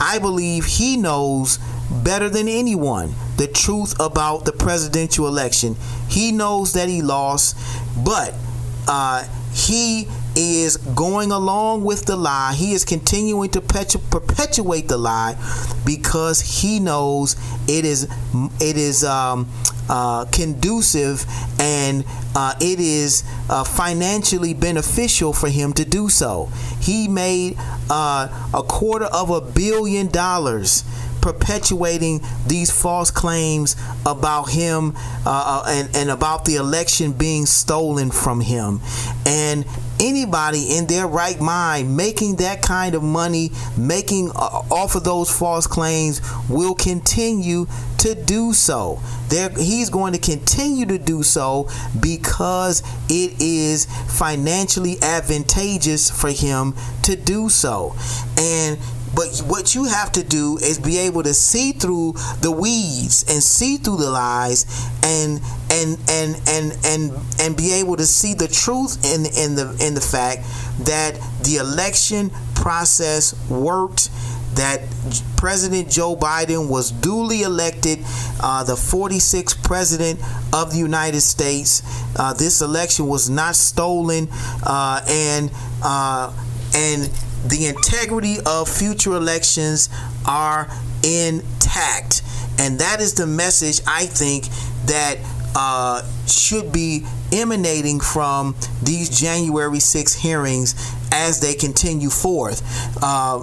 I believe he knows better than anyone the truth about the presidential election. He knows that he lost, but uh, he is going along with the lie. He is continuing to perpetuate the lie because he knows it is it is um, uh, conducive and uh, it is uh, financially beneficial for him to do so. He made uh, a quarter of a billion dollars perpetuating these false claims about him uh, uh, and, and about the election being stolen from him. And anybody in their right mind making that kind of money, making uh, off of those false claims, will continue to do so. There, he's going to continue to do so because it is financially advantageous for him to do so. And but what you have to do is be able to see through the weeds and see through the lies and and and and and and be able to see the truth in in the in the fact that the election process worked that President Joe Biden was duly elected uh, the 46th president of the United States. Uh, this election was not stolen, uh, and uh, and the integrity of future elections are intact. And that is the message I think that uh, should be emanating from these January 6 hearings as they continue forth. Uh,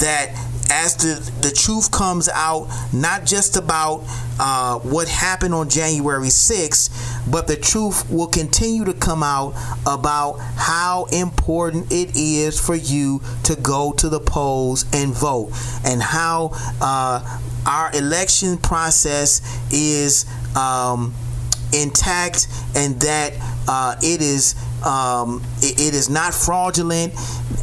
that as the, the truth comes out, not just about uh, what happened on January 6th, but the truth will continue to come out about how important it is for you to go to the polls and vote, and how uh, our election process is um, intact and that uh, it is um, it, it is not fraudulent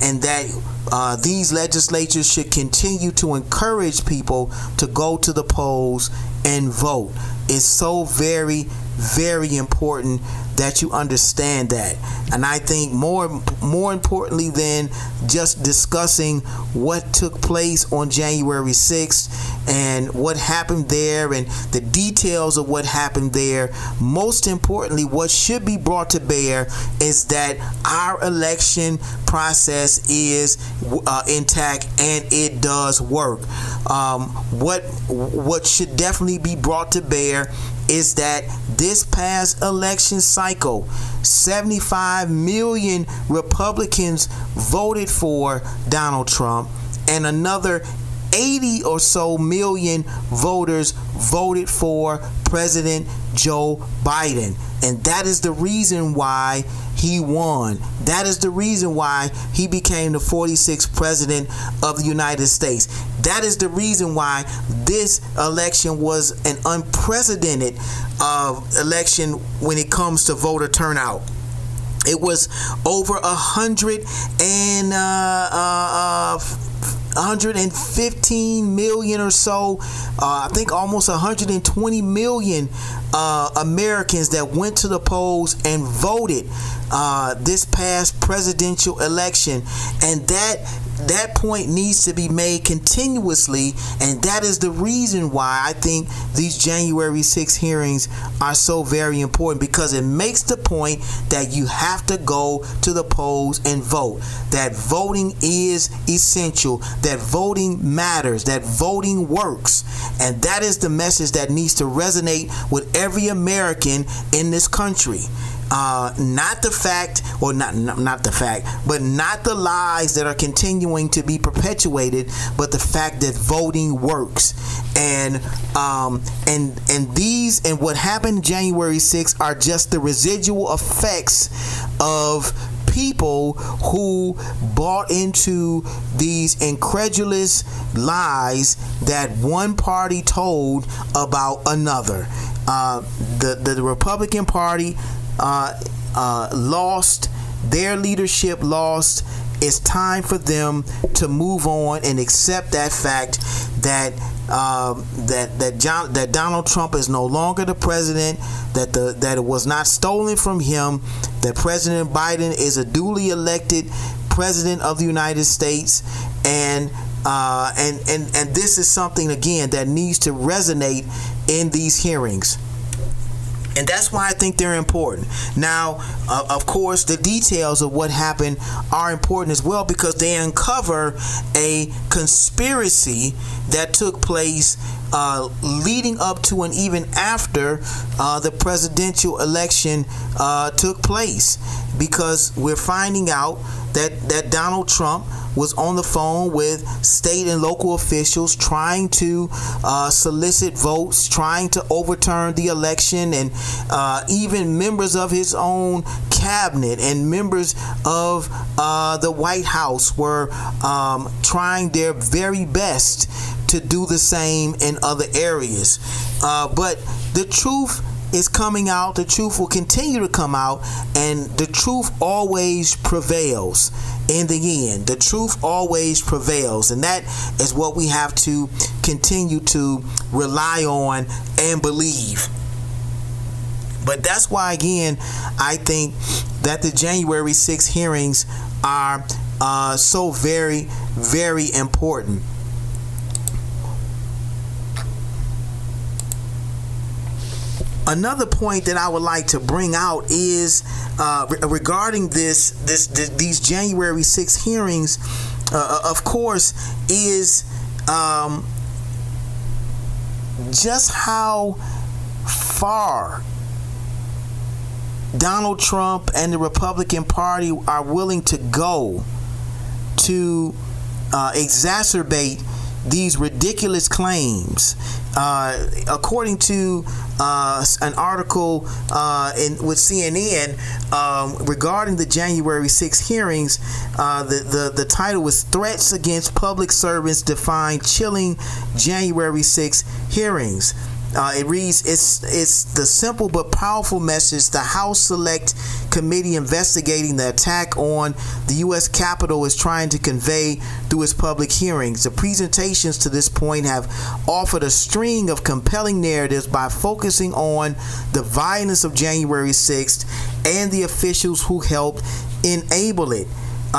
and that uh, these legislatures should continue to encourage people to go to the polls and vote. It's so very, very important that you understand that. And I think more more importantly than just discussing what took place on January 6th and what happened there and the details of what happened there, most importantly what should be brought to bear is that our election process is uh, intact and it does work. Um, what what should definitely be brought to bear is that this past election cycle, 75 million Republicans voted for Donald Trump, and another 80 or so million voters voted for President Joe Biden. And that is the reason why he won. That is the reason why he became the 46th president of the United States. That is the reason why this election was an unprecedented uh, election when it comes to voter turnout. It was over a hundred and uh, uh, uh 115 million or so, uh, I think almost 120 million uh, Americans that went to the polls and voted uh, this past presidential election, and that that point needs to be made continuously, and that is the reason why I think these January 6 hearings are so very important because it makes the point that you have to go to the polls and vote. That voting is essential, that voting matters, that voting works, and that is the message that needs to resonate with every American in this country. uh, not the fact, or not, not not the fact, but not the lies that are continuing to be perpetuated, but the fact that voting works, and um, and and these and what happened January 6th are just the residual effects of people who bought into these incredulous lies that one party told about another. Uh, the, the Republican Party uh, uh, lost, their leadership lost. It's time for them to move on and accept that fact that um, that that John that Donald Trump is no longer the president. That the that it was not stolen from him. That President Biden is a duly elected president of the United States, and uh, and and and this is something again that needs to resonate in these hearings and that's why I think they're important. Now, uh, of course, the details of what happened are important as well because they uncover a conspiracy that took place uh, leading up to and even after uh, the presidential election uh, took place because we're finding out that that Donald Trump was on the phone with state and local officials trying to uh, solicit votes, trying to overturn the election, and uh, even members of his own cabinet and members of uh, the White House were um, trying their very best to do the same in other areas. Uh, but the truth is coming out, the truth will continue to come out, and the truth always prevails in the end. The truth always prevails, and that is what we have to continue to rely on and believe. But that's why, again, I think that the January 6 hearings are uh, so very, very important. Another point that I would like to bring out is uh, regarding this, this, this, these January 6 hearings. Uh, uh, of course, is um, just how far Donald Trump and the Republican Party are willing to go to uh, exacerbate these ridiculous claims. Uh, according to uh, an article uh, in, with CNN um, regarding the January 6 hearings, uh, the, the, the title was Threats Against Public Servants Define Chilling January 6 Hearings. Uh, it reads, it's, it's the simple but powerful message the House Select Committee investigating the attack on the U.S. Capitol is trying to convey through its public hearings. The presentations to this point have offered a string of compelling narratives by focusing on the violence of January 6th and the officials who helped enable it.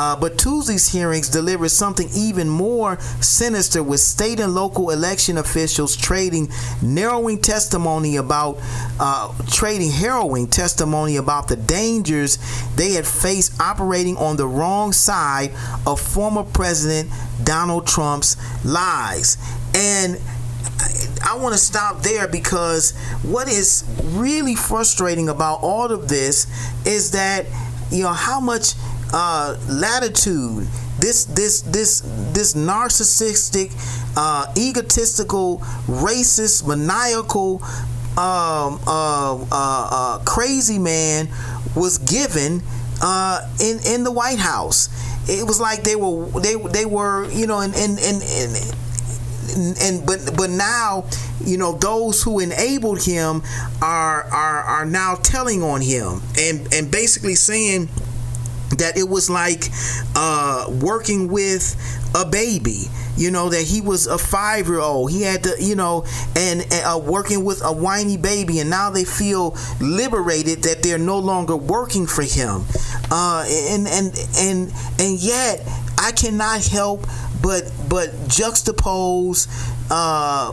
Uh, but Tuesday's hearings delivered something even more sinister with state and local election officials trading narrowing testimony about uh, trading harrowing testimony about the dangers they had faced operating on the wrong side of former President Donald Trump's lies. And I want to stop there because what is really frustrating about all of this is that you know how much uh, latitude, this this this this narcissistic, uh, egotistical, racist, maniacal, um, uh, uh, uh, crazy man was given uh, in in the White House. It was like they were they they were you know and and and. and and but but now you know those who enabled him are are are now telling on him and and basically saying that it was like uh, working with a baby you know that he was a five year old he had to you know and, and uh, working with a whiny baby and now they feel liberated that they're no longer working for him. Uh, and and and and yet i cannot help but but juxtapose uh,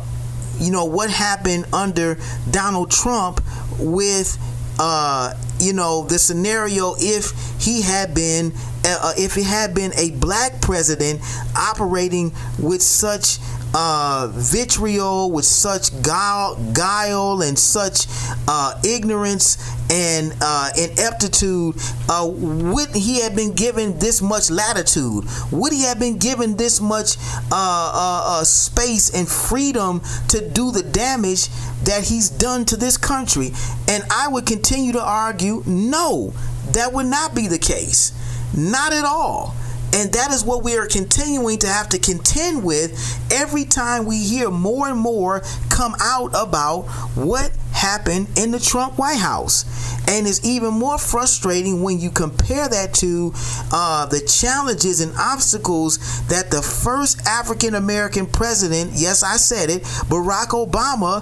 you know what happened under donald trump with uh, you know, the scenario if he had been, uh, if it had been a black president operating with such uh, vitriol, with such guile, guile and such uh, ignorance and uh, ineptitude, uh, would he have been given this much latitude? Would he have been given this much uh, uh, uh, space and freedom to do the damage that he's done to this country? And I would continue to argue no, that would not be the case. Not at all. And that is what we are continuing to have to contend with every time we hear more and more come out about what happened in the Trump White House. And it's even more frustrating when you compare that to uh, the challenges and obstacles that the first African American president, yes, I said it, Barack Obama,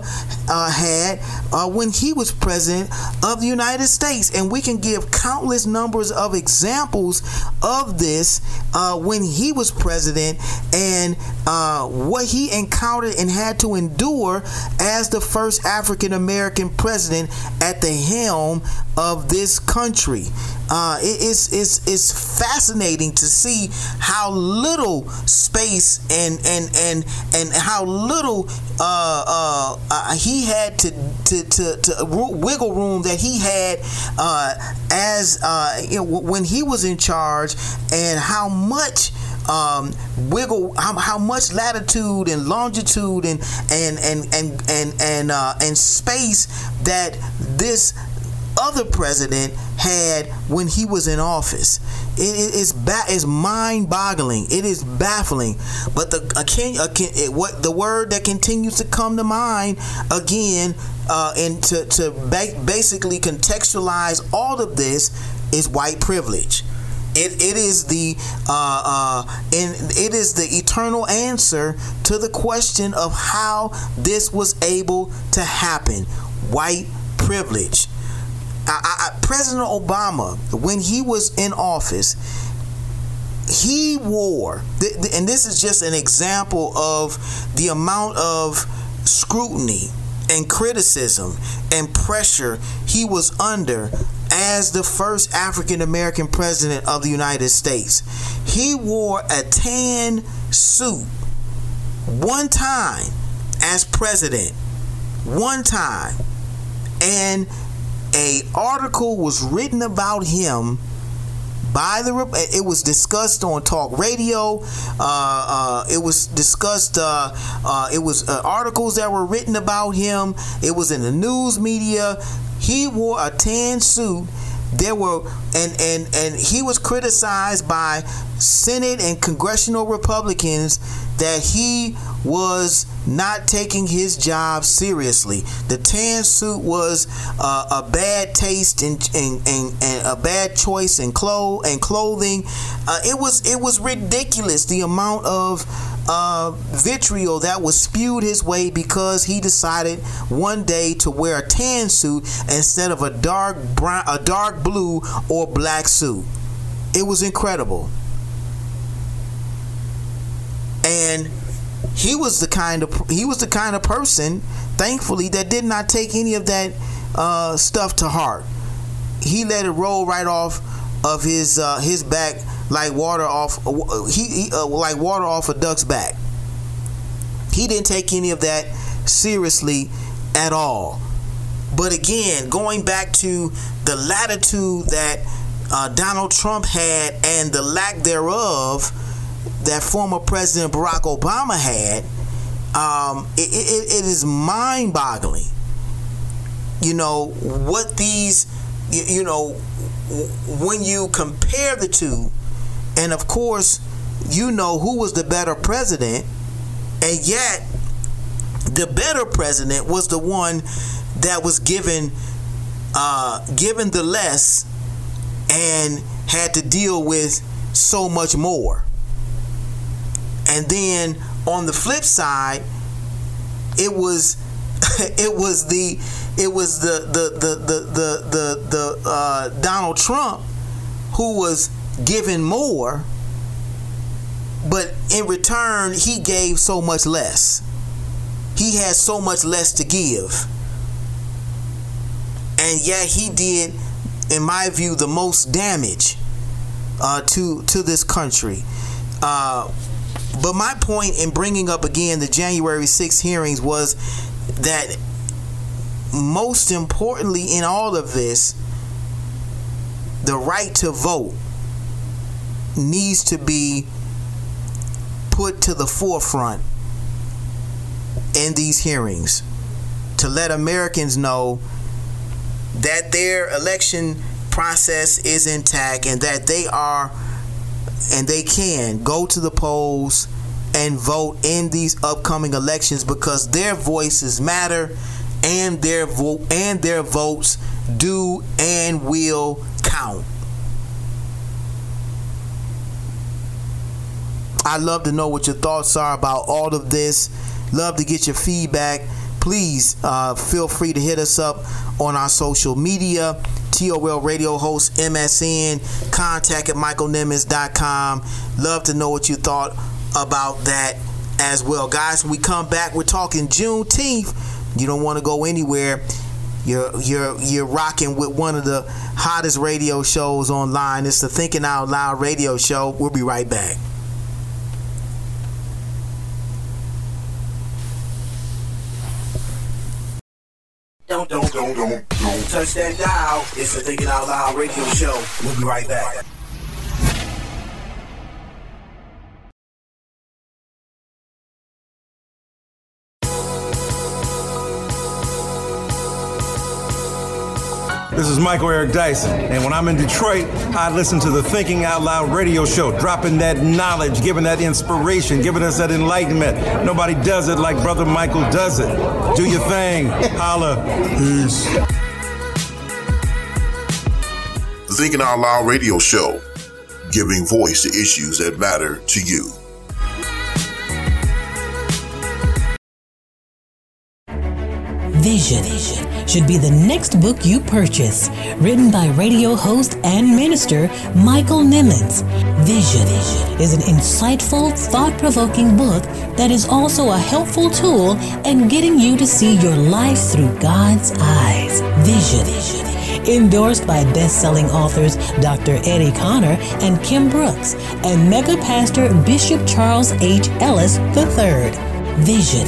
uh, had uh, when he was president of the United States. And we can give countless numbers of examples of this uh, when he was president and uh, what he encountered and had to endure as the first African American president at the helm of this country. Uh, it, it's, it's, it's fascinating to see how little space and and and and how little uh, uh, uh he had to, to, to, to wiggle room that he had uh, as uh, you know, when he was in charge, and how much um, wiggle how, how much latitude and longitude and and and and and and, uh, and space that this other president had when he was in office. It is ba- is mind-boggling. It is baffling. But the uh, can, uh, can, it, what the word that continues to come to mind again, uh, and to to ba- basically contextualize all of this is white privilege. It, it is the uh, uh, and it is the eternal answer to the question of how this was able to happen. White privilege. I, I, President Obama, when he was in office, he wore, and this is just an example of the amount of scrutiny and criticism and pressure he was under as the first African American president of the United States. He wore a tan suit one time as president. One time. And a article was written about him by the it was discussed on talk radio uh, uh, it was discussed uh, uh it was uh, articles that were written about him it was in the news media he wore a tan suit. There were and and and he was criticized by senate and congressional republicans that he was not taking his job seriously. The tan suit was uh, a bad taste and, a bad choice in clo- and clothing. Uh, it was it was ridiculous the amount of uh, vitriol that was spewed his way because he decided one day to wear a tan suit instead of a dark brown, a dark blue or black suit. It was incredible. And he was the kind of he was the kind of person, thankfully, that did not take any of that uh, stuff to heart. He let it roll right off of his uh, his back like water off he, he uh, like water off a duck's back. He didn't take any of that seriously at all. But again, going back to the latitude that uh, Donald Trump had and the lack thereof that former President Barack Obama had, um, it, it, it is mind boggling. You know, what these, you, know, when you compare the two, and of course, you know who was the better president, and yet the better president was the one that was given uh, given the less and had to deal with so much more. And then on the flip side, it was it was the it was the the the the the the, the uh, Donald Trump who was given more, but in return he gave so much less. He had so much less to give, and yet he did, in my view, the most damage uh, to to this country. Uh, But my point in bringing up again the January 6 hearings was that most importantly in all of this, the right to vote needs to be put to the forefront in these hearings to let Americans know that their election process is intact and that they are and they can go to the polls and vote in these upcoming elections because their voices matter and their vote and their votes do and will count. I'd love to know what your thoughts are about all of this. Love to get your feedback. Please uh, feel free to hit us up on our social media. TOL radio host MSN. Contact at michaelnimmons.com. Love to know what you thought about that as well. Guys, we come back, we're talking Juneteenth. You don't want to go anywhere. You're you're you're rocking with one of the hottest radio shows online. It's the Thinking Out Loud radio show. We'll be right back. Don't don't don't don't don't touch that dial. It's the Thinking Out Loud radio show. We'll be right back. This is Michael Eric Dyson, and when I'm in Detroit, I listen to the Thinking Out Loud radio show, dropping that knowledge, giving that inspiration, giving us that enlightenment. Nobody does it like Brother Michael does it. Do your thing. Holla. Peace. The Thinking Out Loud radio show, giving voice to issues that matter to you. Vision should be the next book you purchase. Written by radio host and minister Michael Nimmons. Vision is an insightful, thought provoking book that is also a helpful tool in getting you to see your life through God's eyes. Vision. Endorsed by best selling authors Dr. Eddie Connor and Kim Brooks, and mega pastor Bishop Charles H. Ellis III. Vision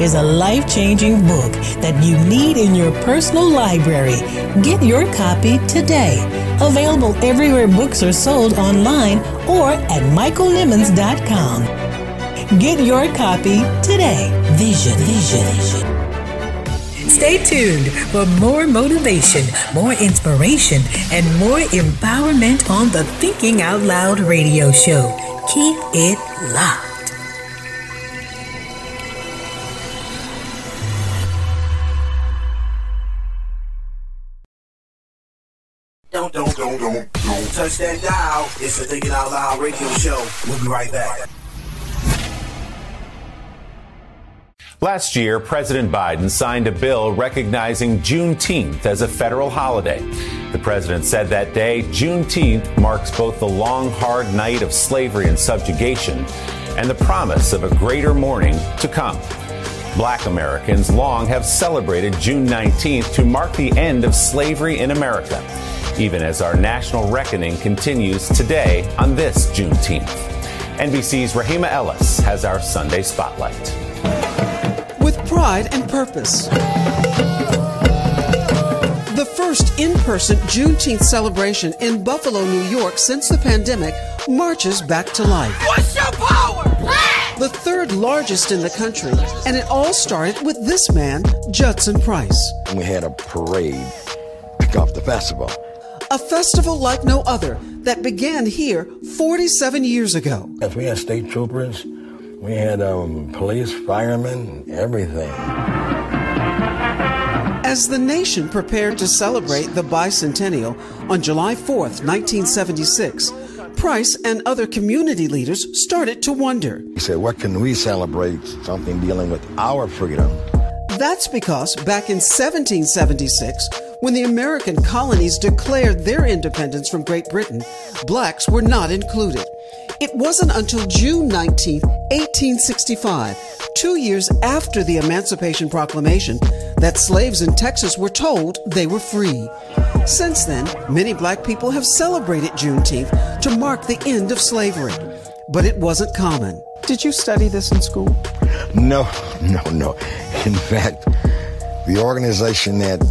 is a life changing book that you need in your personal library. Get your copy today. Available everywhere books are sold online or at michaelnimmons.com. Get your copy today. Vision, vision, vision. Stay tuned for more motivation, more inspiration, and more empowerment on the Thinking Out Loud radio show. Keep it locked. Don't don't don't don't touch that dial. It's the Thinking Out Loud radio show. We'll be right back. Last year, President Biden signed a bill recognizing Juneteenth as a federal holiday. The president said that day, Juneteenth marks both the long, hard night of slavery and subjugation and the promise of a greater morning to come. Black Americans long have celebrated June 19th to mark the end of slavery in America, even as our national reckoning continues today on this Juneteenth. NBC's Rehema Ellis has our Sunday Spotlight. With pride and purpose. The first in person Juneteenth celebration in Buffalo, New York since the pandemic marches back to life. What's your power? The third largest in the country, and it all started with this man, Judson Price. We had a parade kick off the festival. A festival like no other that began here 47 years ago. Yes, we had state troopers, we had um, police, firemen, everything. As the nation prepared to celebrate the bicentennial on July 4th, 1976, Price and other community leaders started to wonder. He said, What can we celebrate? Something dealing with our freedom. That's because back in 1776, when the American colonies declared their independence from Great Britain, blacks were not included. It wasn't until June 19, 1865, two years after the Emancipation Proclamation, that slaves in Texas were told they were free. Since then, many black people have celebrated Juneteenth to mark the end of slavery. But it wasn't common. Did you study this in school? No, no, no. In fact, the organization that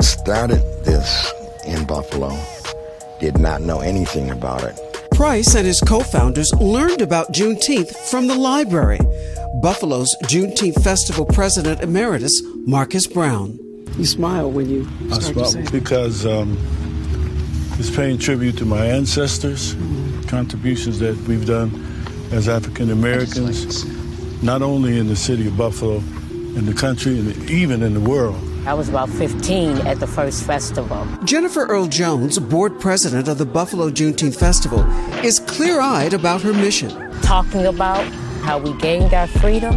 started this in Buffalo did not know anything about it. Price and his co founders learned about Juneteenth from the library. Buffalo's Juneteenth Festival President Emeritus, Marcus Brown. You smile when you I smile because um, it's paying tribute to my ancestors, mm-hmm. contributions that we've done as African Americans, not only in the city of Buffalo, in the country, and even in the world. I was about 15 at the first festival. Jennifer Earl Jones, board president of the Buffalo Juneteenth Festival, is clear eyed about her mission. Talking about how we gained our freedom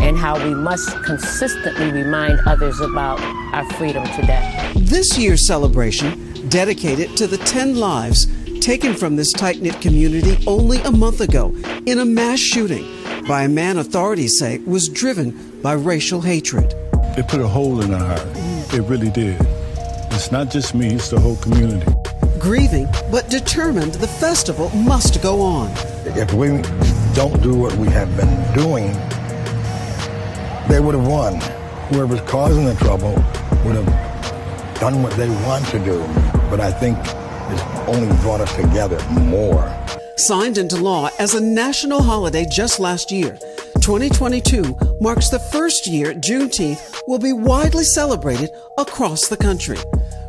and how we must consistently remind others about our freedom today. This year's celebration, dedicated to the 10 lives taken from this tight knit community only a month ago in a mass shooting by a man authorities say was driven by racial hatred. It put a hole in our heart. It really did. It's not just me, it's the whole community. Grieving, but determined the festival must go on. If we don't do what we have been doing, they would have won. Whoever's causing the trouble would have done what they want to do. But I think it's only brought us together more. Signed into law as a national holiday just last year, 2022 marks the first year Juneteenth will be widely celebrated across the country.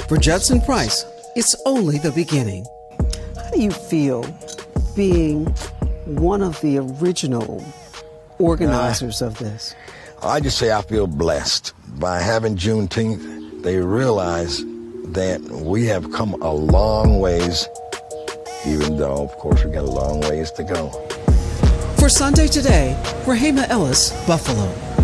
For Judson Price, it's only the beginning. How do you feel being one of the original organizers uh, of this? I just say I feel blessed. By having Juneteenth, they realize that we have come a long ways, even though, of course, we got a long ways to go. For Sunday Today, Rehema Ellis, Buffalo.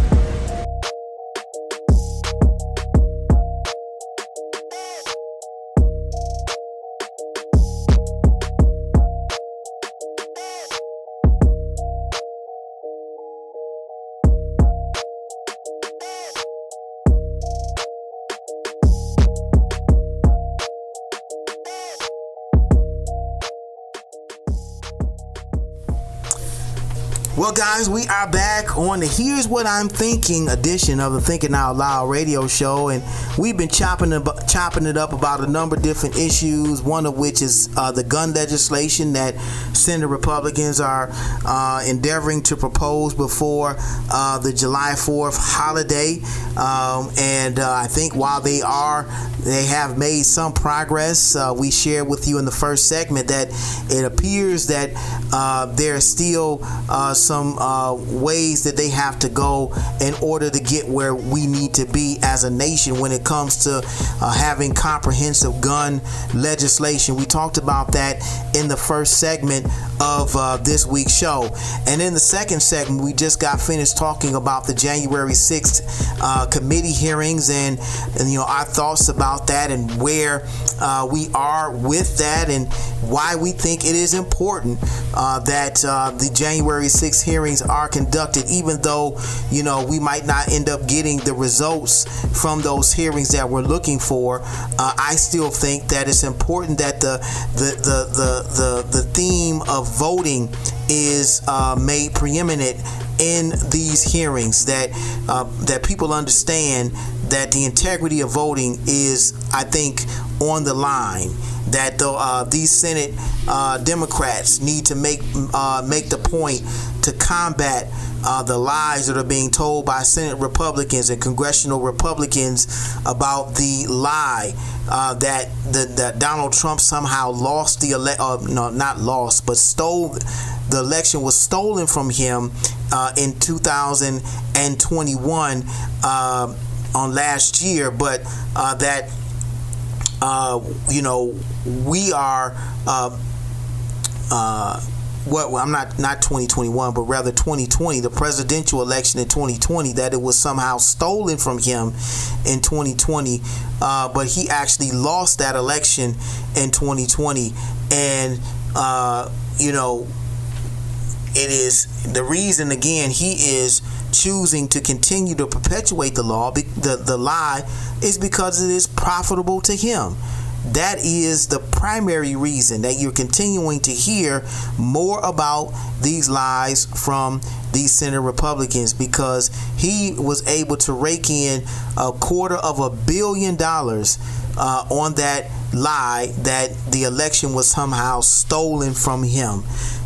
Guys, we are back on the Here's What I'm Thinking edition of the Thinking Out Loud radio show. And we've been chopping it, chopping it up about a number of different issues, one of which is uh, the gun legislation that Senate Republicans are uh, endeavoring to propose before uh, the July 4th holiday. Um, and uh, I think while they are, they have made some progress. Uh, we shared with you in the first segment that it appears that uh, there's still some some uh, ways that they have to go in order to get where we need to be as a nation when it comes to uh, having comprehensive gun legislation. We talked about that in the first segment of uh, this week's show. And in the second segment, we just got finished talking about the January 6th uh, committee hearings and, and, you know, our thoughts about that and where uh, we are with that and why we think it is important uh, that uh, the January 6th hearings are conducted, even though, you know, we might not end up getting the results from those hearings that we're looking for. Uh, I still think that it's important that the the the the the, the theme of voting is uh, made preeminent in these hearings that uh, that people understand that the integrity of voting is I think on the line that the, uh, these Senate uh, Democrats need to make uh, make the point to combat uh, the lies that are being told by Senate Republicans and congressional Republicans about the lie uh, that the, that Donald Trump somehow lost the election, uh, no, not lost, but stole the election was stolen from him in 2021 on last year, but that uh, you know, we are. Uh, uh, well, I'm not not 2021, but rather 2020, the presidential election in 2020, that it was somehow stolen from him in 2020, uh, but he actually lost that election in 2020, and uh, you know, it is the reason again he is choosing to continue to perpetuate the law, the, the lie, is because it is profitable to him. that is the primary reason that you're continuing to hear more about these lies from these Senate Republicans because he was able to rake in a quarter of a billion dollars uh, on that lie that the election was somehow stolen from him.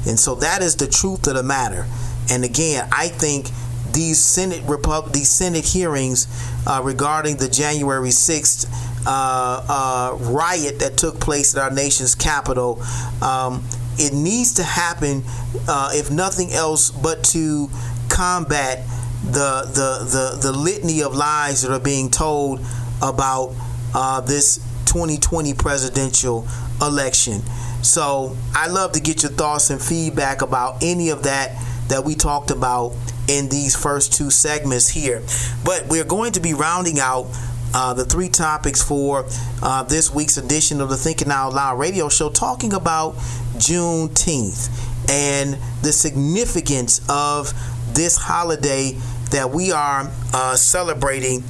And so that is the truth of the matter. And again, I think these Senate these Senate hearings uh, regarding the January 6th uh, uh, riot that took place at our nation's capital, um, it needs to happen, uh, if nothing else, but to combat the, the, the, the litany of lies that are being told about uh, this 2020 presidential election. So I love to get your thoughts and feedback about any of that that we talked about in these first two segments here. But we're going to be rounding out uh, the three topics for uh, this week's edition of the Thinking Out Loud radio show, talking about Juneteenth and the significance of this holiday that we are uh, celebrating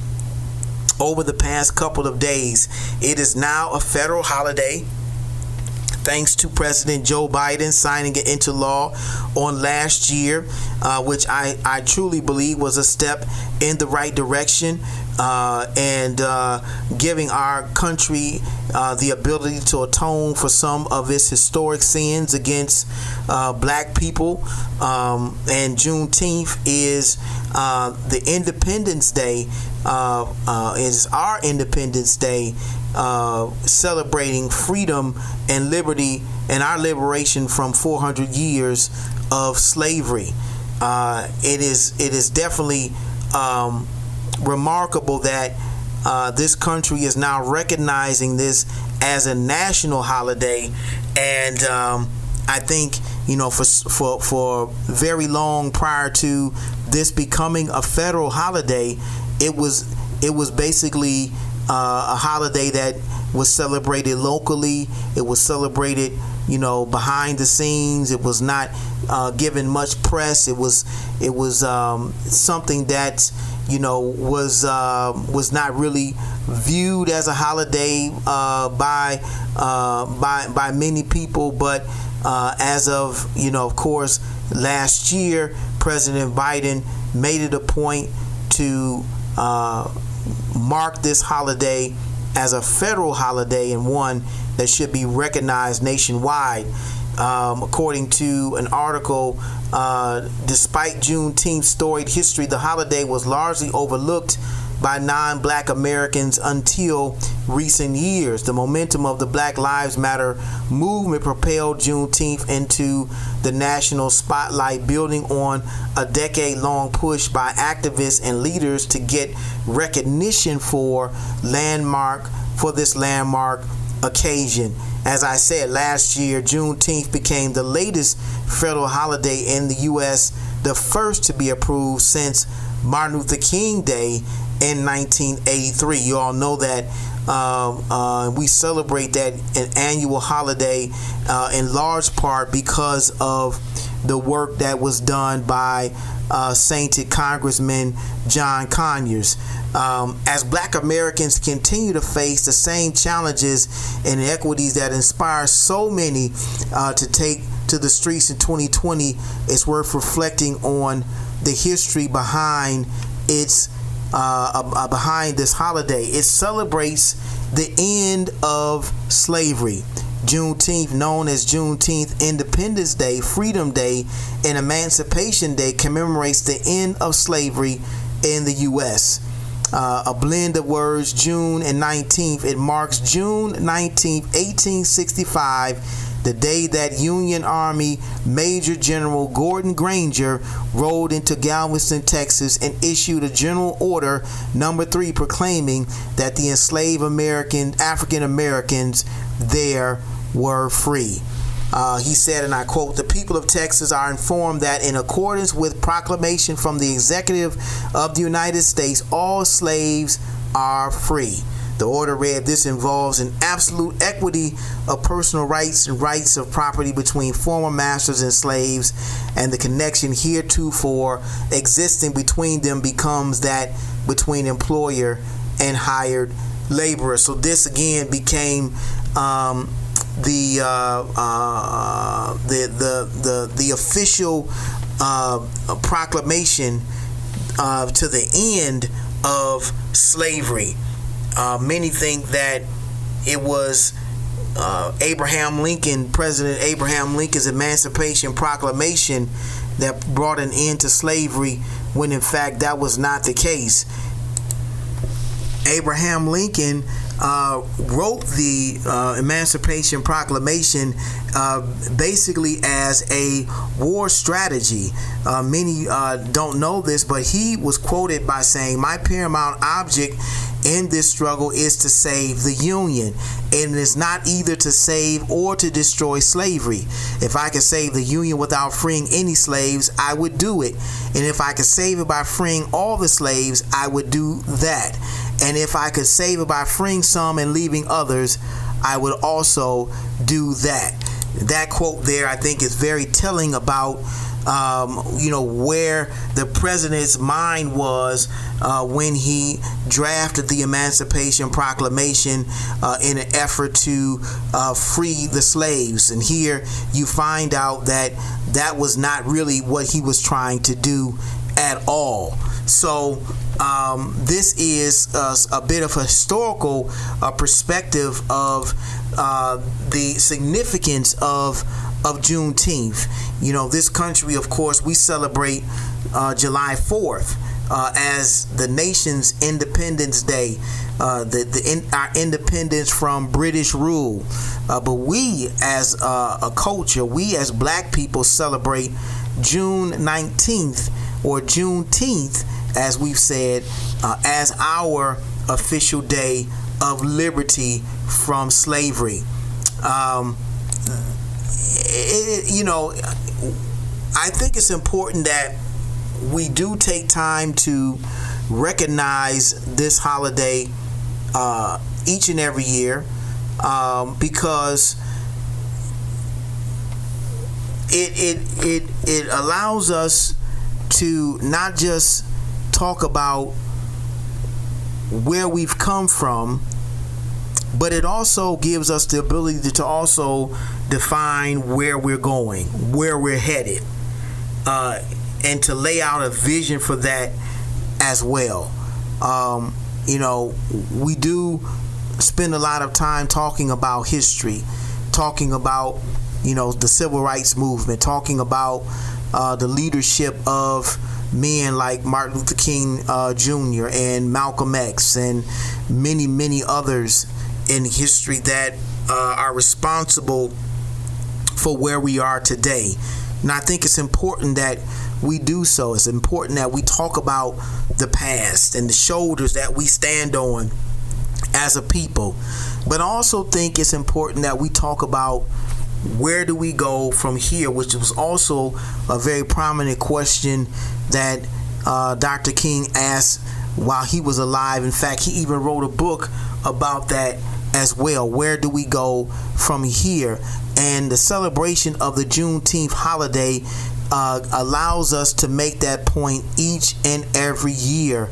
over the past couple of days. It is now a federal holiday thanks to President Joe Biden signing it into law on last year, uh, which I, I truly believe was a step in the right direction uh, and uh, giving our country uh, the ability to atone for some of its historic sins against uh, black people. Um, and Juneteenth is uh, the Independence Day. Uh, is our Independence Day, celebrating freedom and liberty and our liberation from 400 years of slavery. Uh, it is it is definitely um, remarkable that uh, this country is now recognizing this as a national holiday, and um, I think you know for for for very long prior to this becoming a federal holiday, it was it was basically uh, a holiday that was celebrated locally. It was celebrated, you know, behind the scenes. It was not uh, given much press. It was it was um, something that you know was uh, was not really viewed as a holiday uh, by uh, by by many people, but uh, as of you know, of course, last year, President Biden made it a point to uh, mark this holiday as a federal holiday and one that should be recognized nationwide. Um, according to an article, uh, despite Juneteenth's storied history, the holiday was largely overlooked by non black Americans until recent years. The momentum of the Black Lives Matter movement propelled Juneteenth into the national spotlight, building on a decade long push by activists and leaders to get recognition for landmark for this landmark occasion. As I said last year, Juneteenth became the latest federal holiday in the U.S., the first to be approved since Martin Luther King Day in 1983. You all know that um, uh, we celebrate that an annual holiday uh, in large part because of the work that was done by uh, sainted Congressman John Conyers. Um, as black Americans continue to face the same challenges and inequities that inspire so many uh, to take to the streets in 2020, it's worth reflecting on the history behind its uh, uh, behind this holiday. It celebrates the end of slavery. Juneteenth, known as Juneteenth Independence Day, Freedom Day, and Emancipation Day, commemorates the end of slavery in the U.S. Uh, a blend of words, June and 19th. It marks June 19th, 1865 the day that Union Army Major General Gordon Granger rode into Galveston, Texas, and issued a general order number three proclaiming that the enslaved American African Americans there were free. Uh, he said, and I quote, the people of Texas are informed that in accordance with proclamation from the executive of the United States, all slaves are free. The order read this involves an absolute equity of personal rights and rights of property between former masters and slaves, and the connection heretofore existing between them becomes that between employer and hired laborer. So this again became um, the, uh, uh, the the the the official uh, proclamation uh, to the end of slavery. Uh, many think that it was uh, Abraham Lincoln, President Abraham Lincoln's Emancipation Proclamation, that brought an end to slavery, when in fact that was not the case. Abraham Lincoln uh, wrote the uh, Emancipation Proclamation uh, basically as a war strategy. Uh, many uh, don't know this, but he was quoted by saying, My paramount object in this struggle is to save the Union. And it is not either to save or to destroy slavery. If I could save the Union without freeing any slaves, I would do it. And if I could save it by freeing all the slaves, I would do that. And if I could save it by freeing some and leaving others, I would also do that. That quote there, I think, is very telling about. Um, you know where the president's mind was uh, when he drafted the Emancipation Proclamation uh, in an effort to uh, free the slaves. And here you find out that that was not really what he was trying to do at all. So um, this is uh, a bit of a historical uh, perspective of uh, the significance of of Juneteenth. You know, this country, of course, we celebrate uh, July Fourth. Uh, as the nation's Independence Day, uh, the, the in, our independence from British rule. but we, as a culture, we as Black people celebrate June 19th or Juneteenth as we've said, uh, as our official day of liberty from slavery. Um, it, you know, I think it's important that we do take time to recognize this holiday uh, each and every year um, because it, it it it allows us to not just talk about where we've come from, but it also gives us the ability to also define where we're going, where we're headed, uh, and to lay out a vision for that as well. Um, you know, we do spend a lot of time talking about history, talking about, you know, the civil rights movement, talking about uh, the leadership of men like Martin Luther King uh, Jr. and Malcolm X and many, many others in history that uh, are responsible for where we are today. And I think it's important that we do so. It's important that we talk about the past and the shoulders that we stand on as a people. But I also think it's important that we talk about where do we go from here, which was also a very prominent question that uh, Dr. King asked while he was alive. In fact, he even wrote a book about that as well. Where do we go from here? And the celebration of the Juneteenth holiday uh, allows us to make that point each and every year.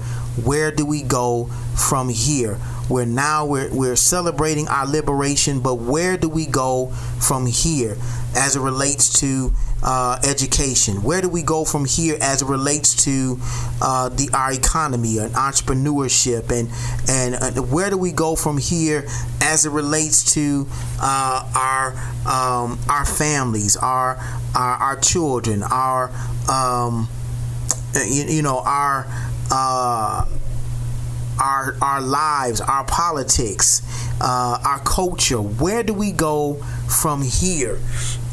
Where do we go from here? We're now we're, we're celebrating our liberation, but where do we go from here as it relates to uh, education? Where do we go from here as it relates to uh, the our economy and entrepreneurship, and and uh, where do we go from here as it relates to uh, our um, our families, our our, our children, our um, you, you know our uh, our our lives, our politics, uh, our culture. Where do we go from here?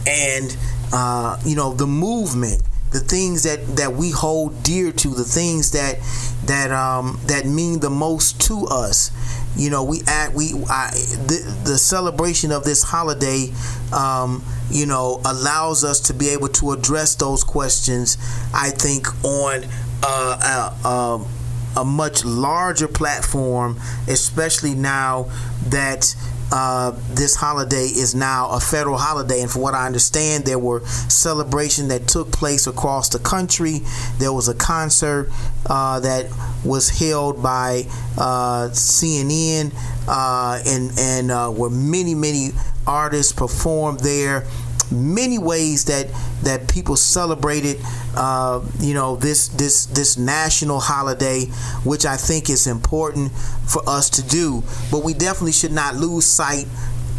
And uh, you know the movement, the things that that we hold dear to, the things that that um, that mean the most to us. You know, we act we I, the, the celebration of this holiday. Um, you know, allows us to be able to address those questions. I think on uh, uh, um, a much larger platform, especially now that uh, this holiday is now a federal holiday. And from what I understand, there were celebrations that took place across the country. There was a concert uh, that was held by uh, CNN, uh, and and uh, where many many artists performed there many ways that that people celebrated uh, you know this this this national holiday which I think is important for us to do. But we definitely should not lose sight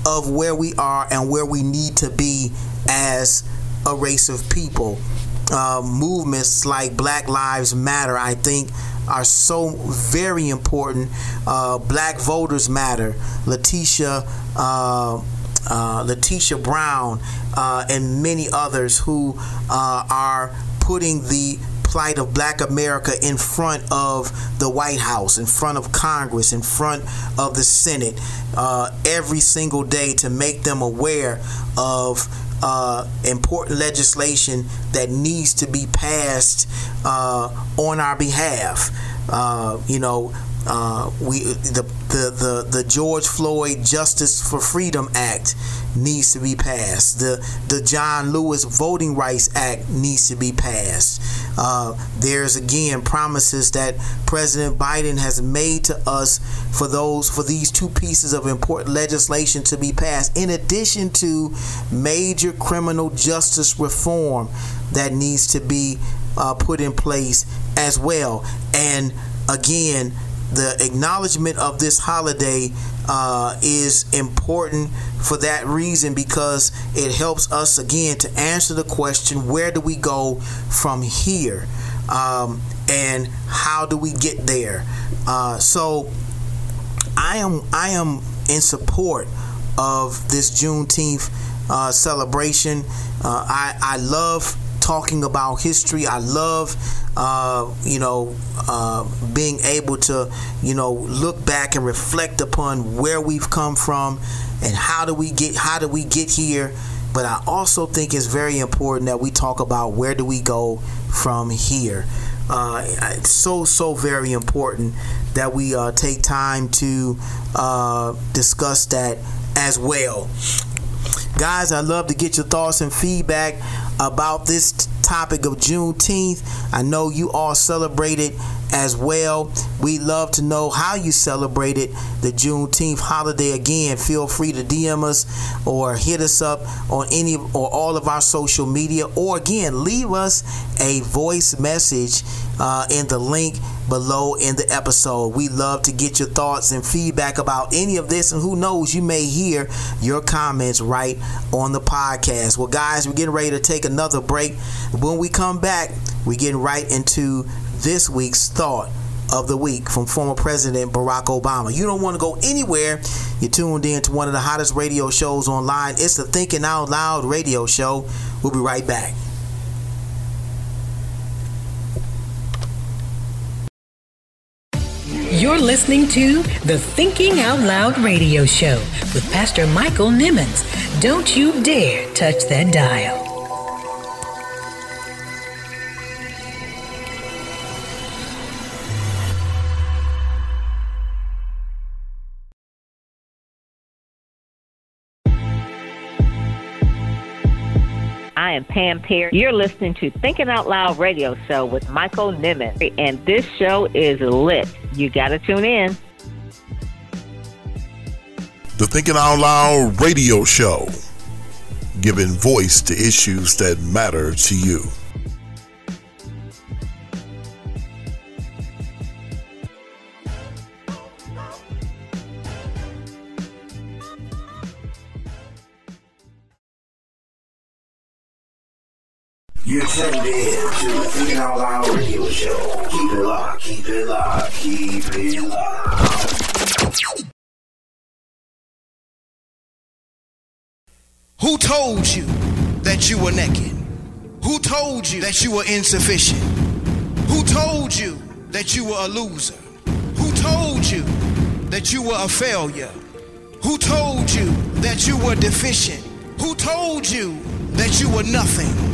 of where we are and where we need to be as a race of people. Uh, movements like Black Lives Matter I think are so very important. Uh, black voters matter LaTosha uh, LaTosha Brown, uh, and many others who uh, are putting the plight of black America in front of the White House, in front of Congress, in front of the Senate uh, every single day to make them aware of uh, important legislation that needs to be passed uh, on our behalf. Uh, you know, uh, we the, the the the George Floyd Justice for Freedom Act needs to be passed. The the John Lewis Voting Rights Act needs to be passed. Uh, there's again promises that President Biden has made to us for those for these two pieces of important legislation to be passed. In addition to major criminal justice reform that needs to be uh, put in place as well. And again the acknowledgement of this holiday uh, is important for that reason because it helps us again to answer the question where do we go from here? Um, and how do we get there? Uh, so I am I am in support of this Juneteenth uh, celebration. Uh, I, I love talking about history I love uh, you know, uh, being able to, you know, look back and reflect upon where we've come from and how do we get how do we get here. But I also think it's very important that we talk about where do we go from here. Uh, it's so so very important that we uh, take time to uh, discuss that as well. Guys, I'd love to get your thoughts and feedback about this topic of Juneteenth. I know you all celebrated as well. We love to know how you celebrated the Juneteenth holiday. Again, feel free to DM us or hit us up on any or all of our social media, or again, leave us a voice message uh, in the link below in the episode. We love to get your thoughts and feedback about any of this, and who knows, you may hear your comments right on the podcast. Well, guys, we're getting ready to take another break. When we come back, we're getting right into this week's thought of the week from former President Barack Obama. You don't want to go anywhere. You're tuned in to one of the hottest radio shows online. It's the Thinking Out Loud radio show. We'll be right back. You're listening to the Thinking Out Loud radio show with Pastor Michael Nimmons. Don't you dare touch that dial. I am Pam Perry. You're listening to Thinking Out Loud radio show with Michael Nimmons. And this show is lit. You got to tune in. The Thinking Out Loud radio show, giving voice to issues that matter to you. You're tuned in to the Out Loud radio show. Keep it locked, keep it locked, keep it locked. Who told you that you were naked? Who told you that you were insufficient? Who told you that you were a loser? Who told you that you were a failure? Who told you that you were deficient? Who told you that you were nothing?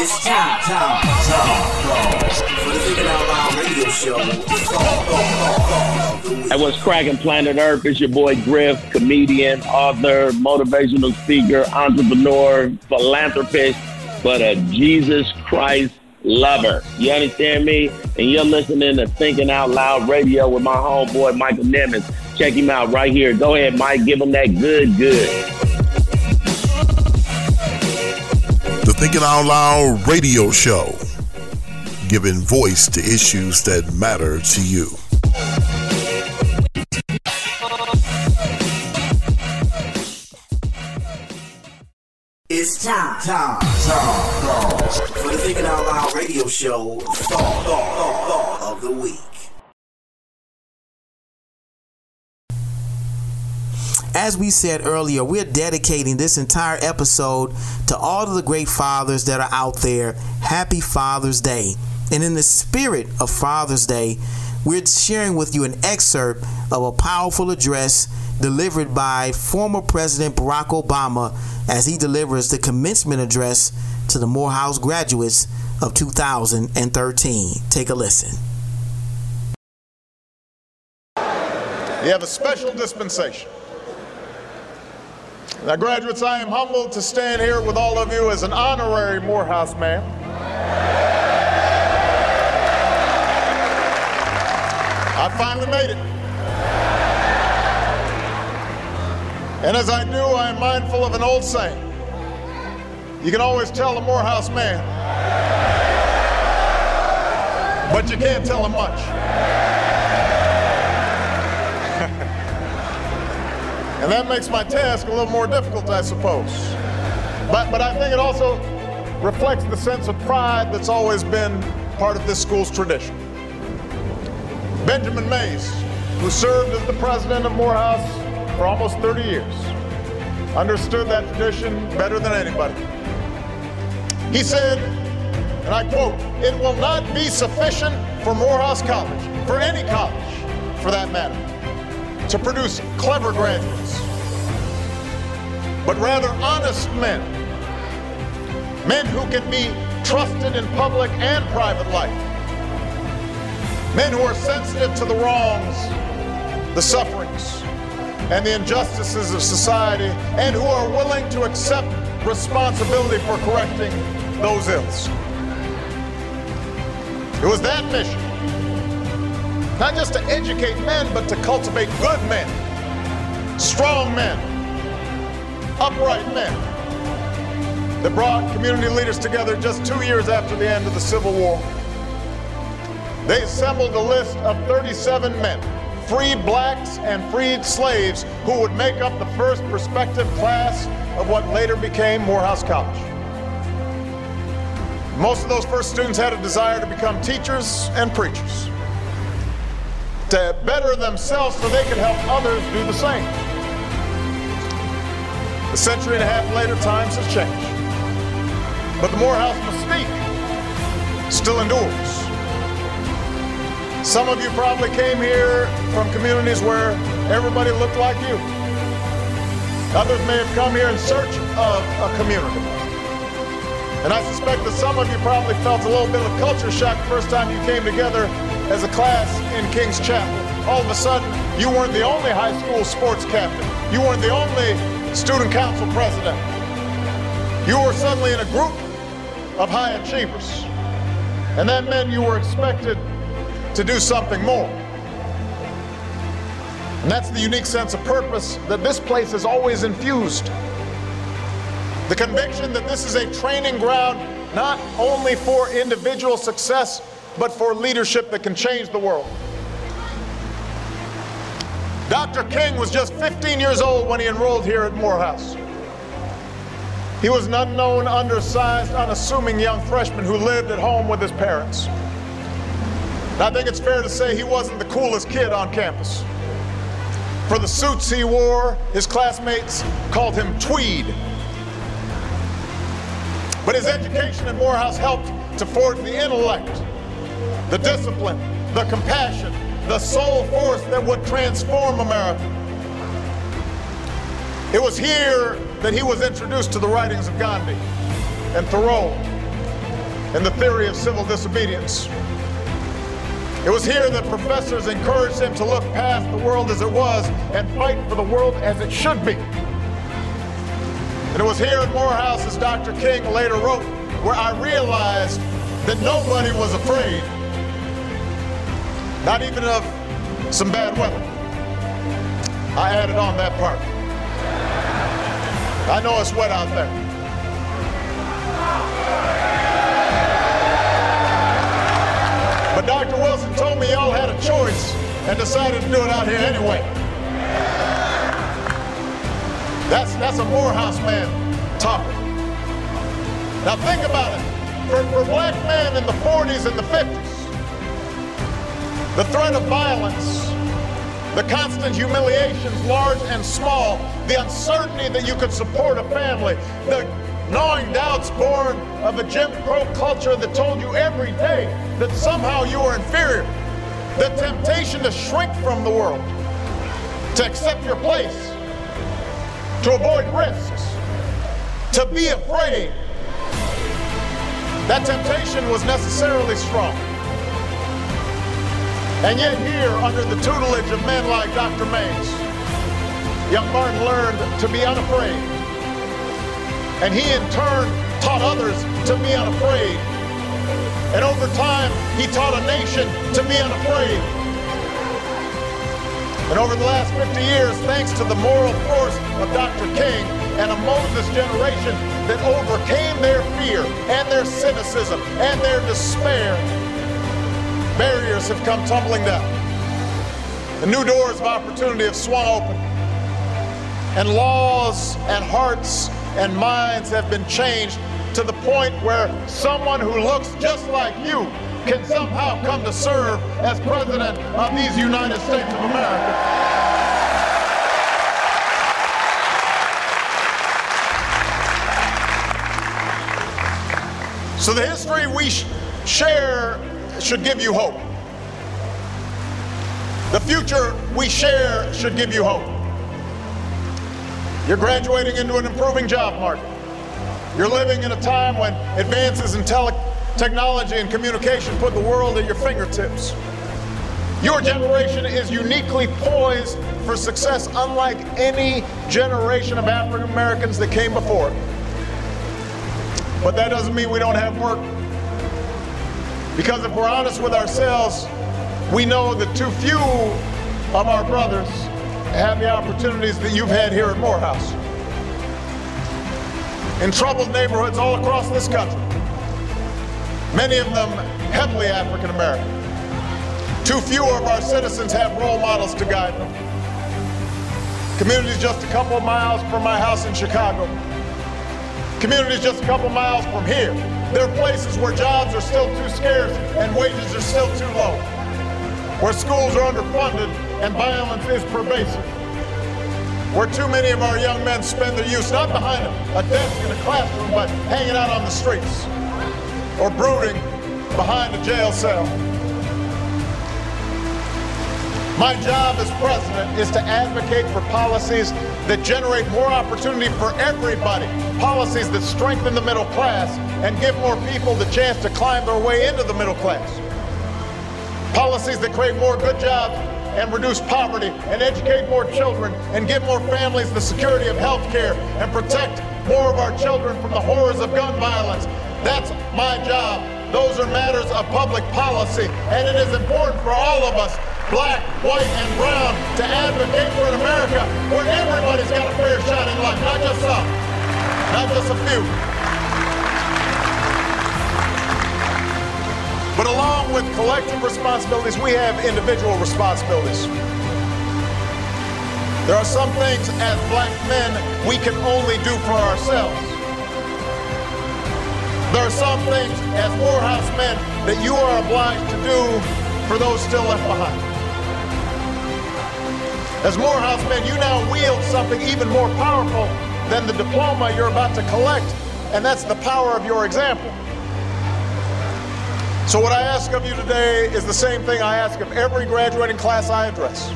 It's time, time, time, cracking planet Earth? It's your boy Griff, comedian, author, motivational speaker, entrepreneur, philanthropist, but a Jesus Christ lover. You understand me? And you're listening to Thinking Out Loud Radio with my homeboy Michael Nimmons. Check him out right here. Go ahead, Mike. Give him that good, good. Thinking Out Loud radio show, giving voice to issues that matter to you. It's time, time, time, for the Thinking Out Loud radio show. Thought, thought, thought of the week. As we said earlier, we're dedicating this entire episode to all of the great fathers that are out there. Happy Father's Day. And in the spirit of Father's Day, we're sharing with you an excerpt of a powerful address delivered by former President Barack Obama as he delivers the commencement address to the Morehouse graduates of 2013. Take a listen. You have a special dispensation. Now, graduates, I am humbled to stand here with all of you as an honorary Morehouse man. I finally made it. And as I do, I am mindful of an old saying. You can always tell a Morehouse man, but you can't tell him much. And that makes my task a little more difficult, I suppose. But, but I think it also reflects the sense of pride that's always been part of this school's tradition. Benjamin Mays, who served as the president of Morehouse for almost 30 years, understood that tradition better than anybody. He said, and I quote, it will not be sufficient for Morehouse College, for any college for that matter, to produce clever graduates, but rather honest men, men who can be trusted in public and private life, men who are sensitive to the wrongs, the sufferings, and the injustices of society, and who are willing to accept responsibility for correcting those ills. It was that mission not just to educate men, but to cultivate good men, strong men, upright men that brought community leaders together just two years after the end of the Civil War. They assembled a list of 37 men, free blacks and freed slaves, who would make up the first prospective class of what later became Morehouse College. Most of those first students had a desire to become teachers and preachers to better themselves so they could help others do the same. A century and a half later, times have changed. But the Morehouse mystique still endures. Some of you probably came here from communities where everybody looked like you. Others may have come here in search of a community. And I suspect that some of you probably felt a little bit of culture shock the first time you came together as a class in King's Chapel. All of a sudden, you weren't the only high school sports captain. You weren't the only student council president. You were suddenly in a group of high achievers. And that meant you were expected to do something more. And that's the unique sense of purpose that this place has always infused The conviction that this is a training ground not only for individual success, but for leadership that can change the world. Dr. King was just 15 years old when he enrolled here at Morehouse. He was an unknown, undersized, unassuming young freshman who lived at home with his parents. And I think it's fair to say he wasn't the coolest kid on campus. For the suits he wore, his classmates called him Tweed. But his education at Morehouse helped to forge the intellect, the discipline, the compassion, the soul force that would transform America. It was here that he was introduced to the writings of Gandhi and Thoreau and the theory of civil disobedience. It was here that professors encouraged him to look past the world as it was and fight for the world as it should be. And it was here at Morehouse, as Dr. King later wrote, where I realized that nobody was afraid, not even of some bad weather. I added on that part. I know it's wet out there. But Dr. Wilson told me y'all had a choice and decided to do it out here anyway. That's, that's a Morehouse man talking. Now think about it. For, for black men in the 40s and the 50s, the threat of violence, the constant humiliations, large and small, the uncertainty that you could support a family, the gnawing doubts born of a Jim Crow culture that told you every day that somehow you were inferior, the temptation to shrink from the world, to accept your place, to avoid risks, to be afraid. That temptation was necessarily strong. And yet here, under the tutelage of men like Dr. Mays, young Martin learned to be unafraid. And he in turn taught others to be unafraid. And over time, he taught a nation to be unafraid. And over the last 50 years, thanks to the moral force of Dr. King and a Moses generation that overcame their fear and their cynicism and their despair, barriers have come tumbling down. The new doors of opportunity have swung open. And laws and hearts and minds have been changed to the point where someone who looks just like you can somehow come to serve as president of these United States of America. So the history we share should give you hope. The future we share should give you hope. You're graduating into an improving job market. You're living in a time when advances in tele- technology and communication put the world at your fingertips. Your generation is uniquely poised for success unlike any generation of African Americans that came before. But that doesn't mean we don't have work. Because if we're honest with ourselves, we know that too few of our brothers have the opportunities that you've had here at Morehouse. In troubled neighborhoods all across this country, many of them heavily African American. Too few of our citizens have role models to guide them. Communities just a couple of miles from my house in Chicago. Communities just a couple of miles from here. There are places where jobs are still too scarce and wages are still too low. Where schools are underfunded and violence is pervasive. Where too many of our young men spend their youth not behind a desk in a classroom, but hanging out on the streets or brooding behind a jail cell. My job as president is to advocate for policies that generate more opportunity for everybody, policies that strengthen the middle class and give more people the chance to climb their way into the middle class, policies that create more good jobs and reduce poverty and educate more children and give more families the security of health care and protect more of our children from the horrors of gun violence. That's my job. Those are matters of public policy, and it is important for all of us black, white, and brown to advocate for an America where everybody's got a fair shot in life, not just some. not just a few. But along with collective responsibilities, we have individual responsibilities. There are some things as black men we can only do for ourselves. There are some things as Morehouse men that you are obliged to do for those still left behind. As Morehouse men, you now wield something even more powerful than the diploma you're about to collect, and that's the power of your example. So, what I ask of you today is the same thing I ask of every graduating class I address.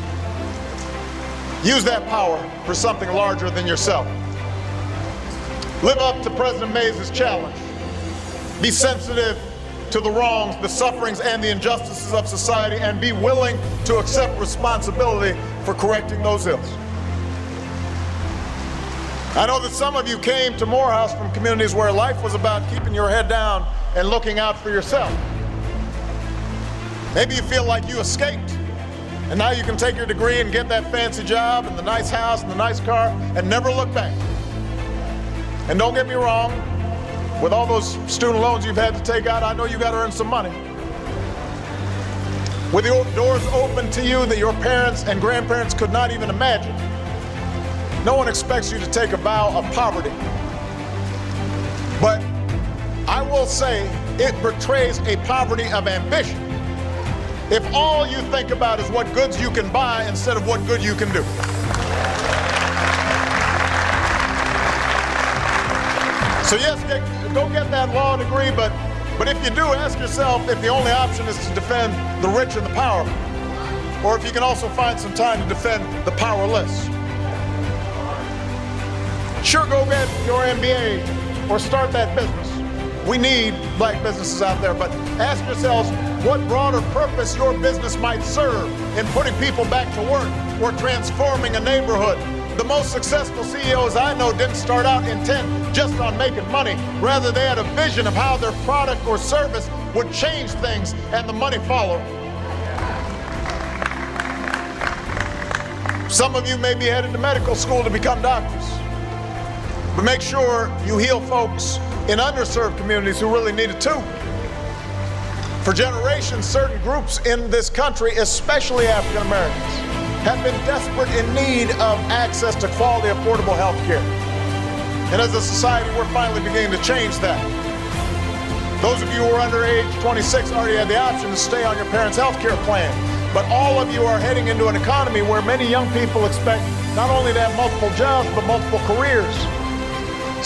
Use that power for something larger than yourself. Live up to President Mays' challenge. Be sensitive to the wrongs, the sufferings, and the injustices of society, and be willing to accept responsibility for correcting those ills. I know that some of you came to Morehouse from communities where life was about keeping your head down and looking out for yourself. Maybe you feel like you escaped. And now you can take your degree and get that fancy job and the nice house and the nice car and never look back. And don't get me wrong, with all those student loans you've had to take out, I know you got to earn some money. With the doors open to you that your parents and grandparents could not even imagine, no one expects you to take a vow of poverty. But I will say it betrays a poverty of ambition if all you think about is what goods you can buy instead of what good you can do. So yes, go get that law degree, but but if you do, ask yourself if the only option is to defend the rich and the powerful, or if you can also find some time to defend the powerless. Sure, go get your MBA or start that business. We need black businesses out there, but ask yourselves what broader purpose your business might serve in putting people back to work or transforming a neighborhood the most successful CEOs I know didn't start out intent just on making money. Rather, they had a vision of how their product or service would change things, and the money followed. Some of you may be headed to medical school to become doctors. But make sure you heal folks in underserved communities who really need it too. For generations, certain groups in this country, especially African Americans, have been desperate in need of access to quality, affordable health care. And as a society, we're finally beginning to change that. Those of you who are under age 26 already had the option to stay on your parents' health care plan. But all of you are heading into an economy where many young people expect not only to have multiple jobs, but multiple careers.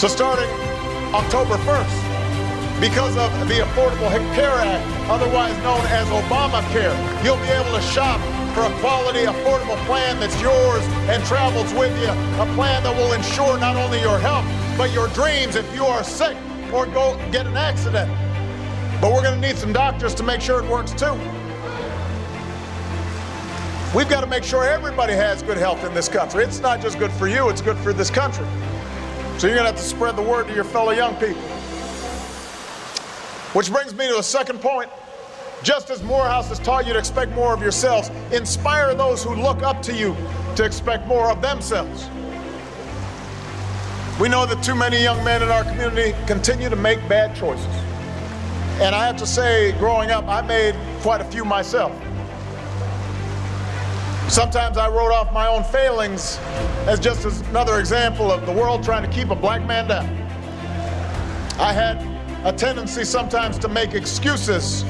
So starting October 1st, because of the Affordable Care Act, otherwise known as Obamacare, you'll be able to shop for a quality, affordable plan that's yours and travels with you. A plan that will ensure not only your health, but your dreams if you are sick or go get an accident. But we're going to need some doctors to make sure it works too. We've got to make sure everybody has good health in this country. It's not just good for you, it's good for this country. So you're going to have to spread the word to your fellow young people. Which brings me to a second point. Just as Morehouse has taught you to expect more of yourselves, inspire those who look up to you to expect more of themselves. We know that too many young men in our community continue to make bad choices. And I have to say, growing up, I made quite a few myself. Sometimes I wrote off my own failings as just as another example of the world trying to keep a black man down. I had a tendency sometimes to make excuses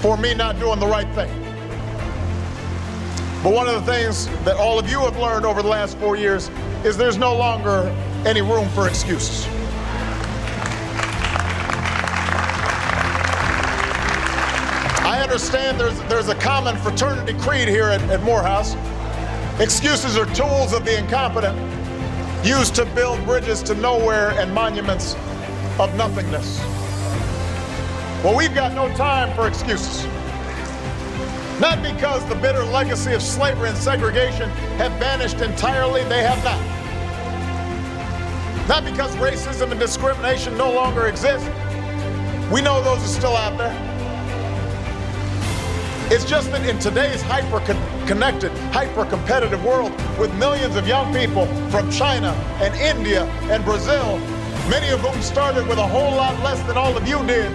for me not doing the right thing. But one of the things that all of you have learned over the last four years is there's no longer any room for excuses. I understand there's, there's a common fraternity creed here at, at Morehouse. Excuses are tools of the incompetent used to build bridges to nowhere and monuments of nothingness. Well, we've got no time for excuses. Not because the bitter legacy of slavery and segregation have vanished entirely, they have not. Not because racism and discrimination no longer exist. We know those are still out there. It's just that in today's hyper connected, hyper competitive world, with millions of young people from China and India and Brazil, many of whom started with a whole lot less than all of you did,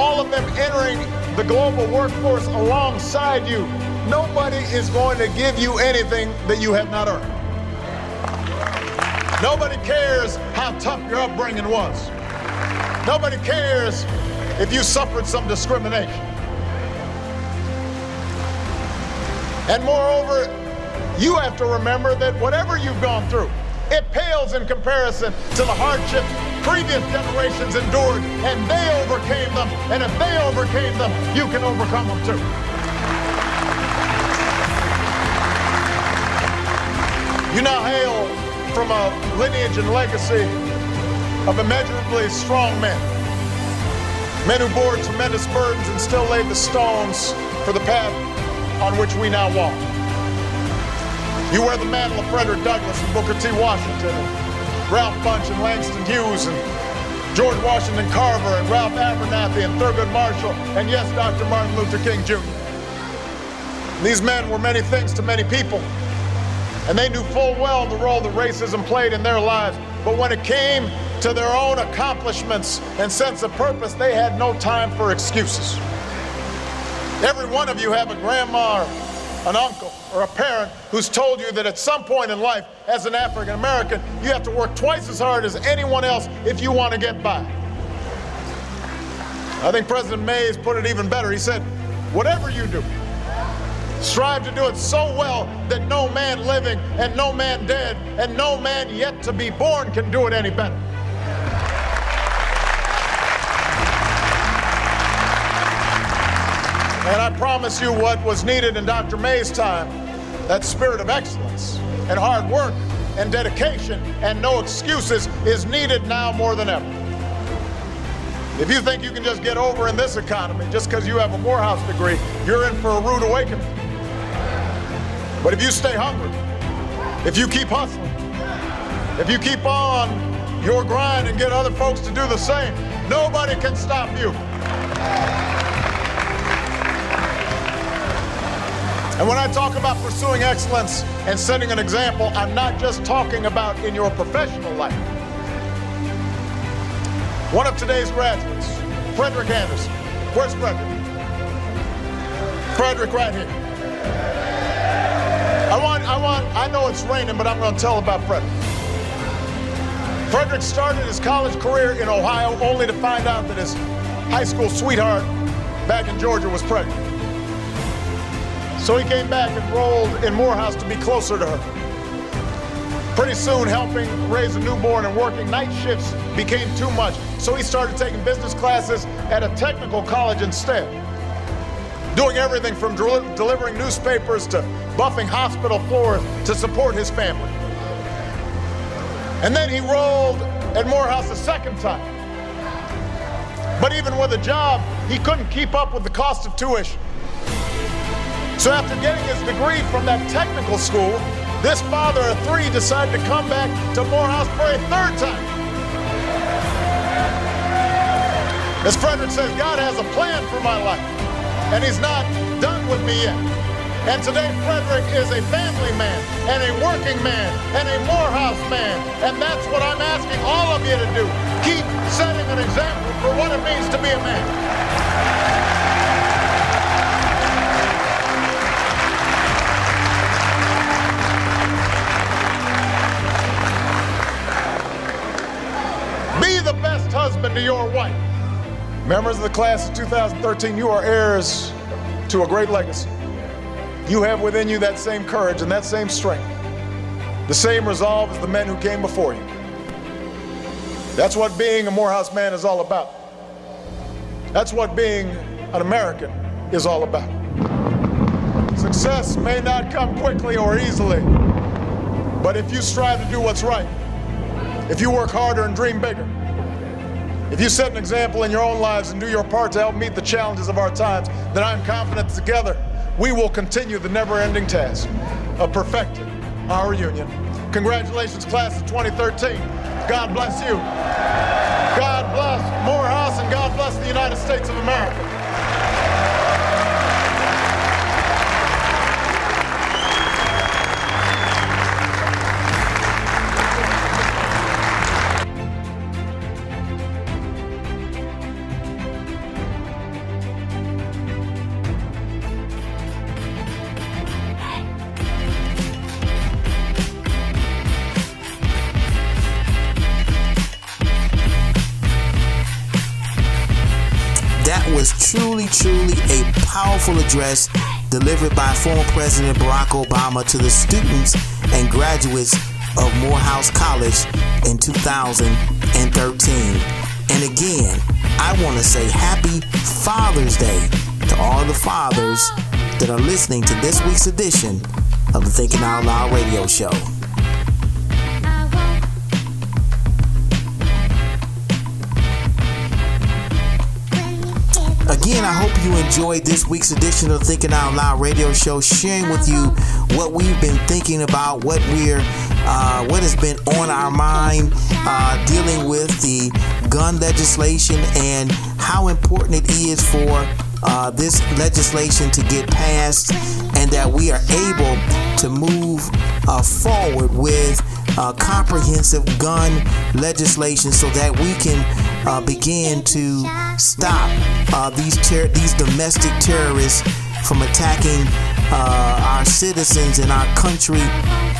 all of them entering the global workforce alongside you, nobody is going to give you anything that you have not earned. Nobody cares how tough your upbringing was. Nobody cares if you suffered some discrimination. And moreover, you have to remember that whatever you've gone through, it pales in comparison to the hardships previous generations endured, and they overcame them. And if they overcame them, you can overcome them too. You now hail from a lineage and legacy of immeasurably strong men. Men who bore tremendous burdens and still laid the stones for the path on which we now walk. You wear the mantle of Frederick Douglass and Booker T. Washington, Ralph Bunche and Langston Hughes, and George Washington Carver, and Ralph Abernathy, and Thurgood Marshall, and yes, Dr. Martin Luther King Jr. These men were many things to many people, and they knew full well the role that racism played in their lives. But when it came to their own accomplishments and sense of purpose, they had no time for excuses. Every one of you have a grandma, or an uncle, or a parent who's told you that at some point in life, as an African American, you have to work twice as hard as anyone else if you want to get by. I think President Mays put it even better. He said, whatever you do, strive to do it so well that no man living and no man dead and no man yet to be born can do it any better. And I promise you what was needed in Dr. Mays' time that spirit of excellence and hard work and dedication and no excuses is needed now more than ever. If you think you can just get over in this economy just because you have a Morehouse degree, you're in for a rude awakening. But if you stay hungry, if you keep hustling, if you keep on your grind and get other folks to do the same, nobody can stop you. And when I talk about pursuing excellence and setting an example, I'm not just talking about in your professional life. One of today's graduates, Frederick Anderson. Where's Frederick? Frederick right here. I want, I want, I know it's raining, but I'm going to tell about Frederick. Frederick started his college career in Ohio only to find out that his high school sweetheart back in Georgia was pregnant. So he came back and enrolled in Morehouse to be closer to her. Pretty soon, helping raise a newborn and working night shifts became too much. So he started taking business classes at a technical college instead. Doing everything from del delivering newspapers to buffing hospital floors to support his family. And then he rolled at Morehouse a second time. But even with a job, he couldn't keep up with the cost of tuition. So after getting his degree from that technical school, this father of three decided to come back to Morehouse for a third time. As Frederick says, God has a plan for my life, and he's not done with me yet. And today, Frederick is a family man, and a working man, and a Morehouse man. And that's what I'm asking all of you to do. Keep setting an example for what it means to be a man. Best husband to your wife. Members of the class of 2013, you are heirs to a great legacy. You have within you that same courage and that same strength, the same resolve as the men who came before you. That's what being a Morehouse man is all about. That's what being an American is all about. Success may not come quickly or easily, but if you strive to do what's right, if you work harder and dream bigger, if you set an example in your own lives and do your part to help meet the challenges of our times, then I'm confident together we will continue the never-ending task of perfecting our union. Congratulations, class of 2013. God bless you. God bless Morehouse and God bless the United States of America. Powerful address delivered by former President Barack Obama to the students and graduates of Morehouse College in 2013. And again, I want to say happy Father's Day to all the fathers that are listening to this week's edition of the Thinking Out Loud radio show. Again, I hope you enjoyed this week's edition of Thinking Out Loud radio show, sharing with you what we've been thinking about, what we're, uh, what has been on our mind, uh, dealing with the gun legislation and how important it is for uh, this legislation to get passed, and that we are able to move uh, forward with uh, comprehensive gun legislation so that we can uh, begin to stop uh, these ter- these domestic terrorists from attacking uh, our citizens in our country,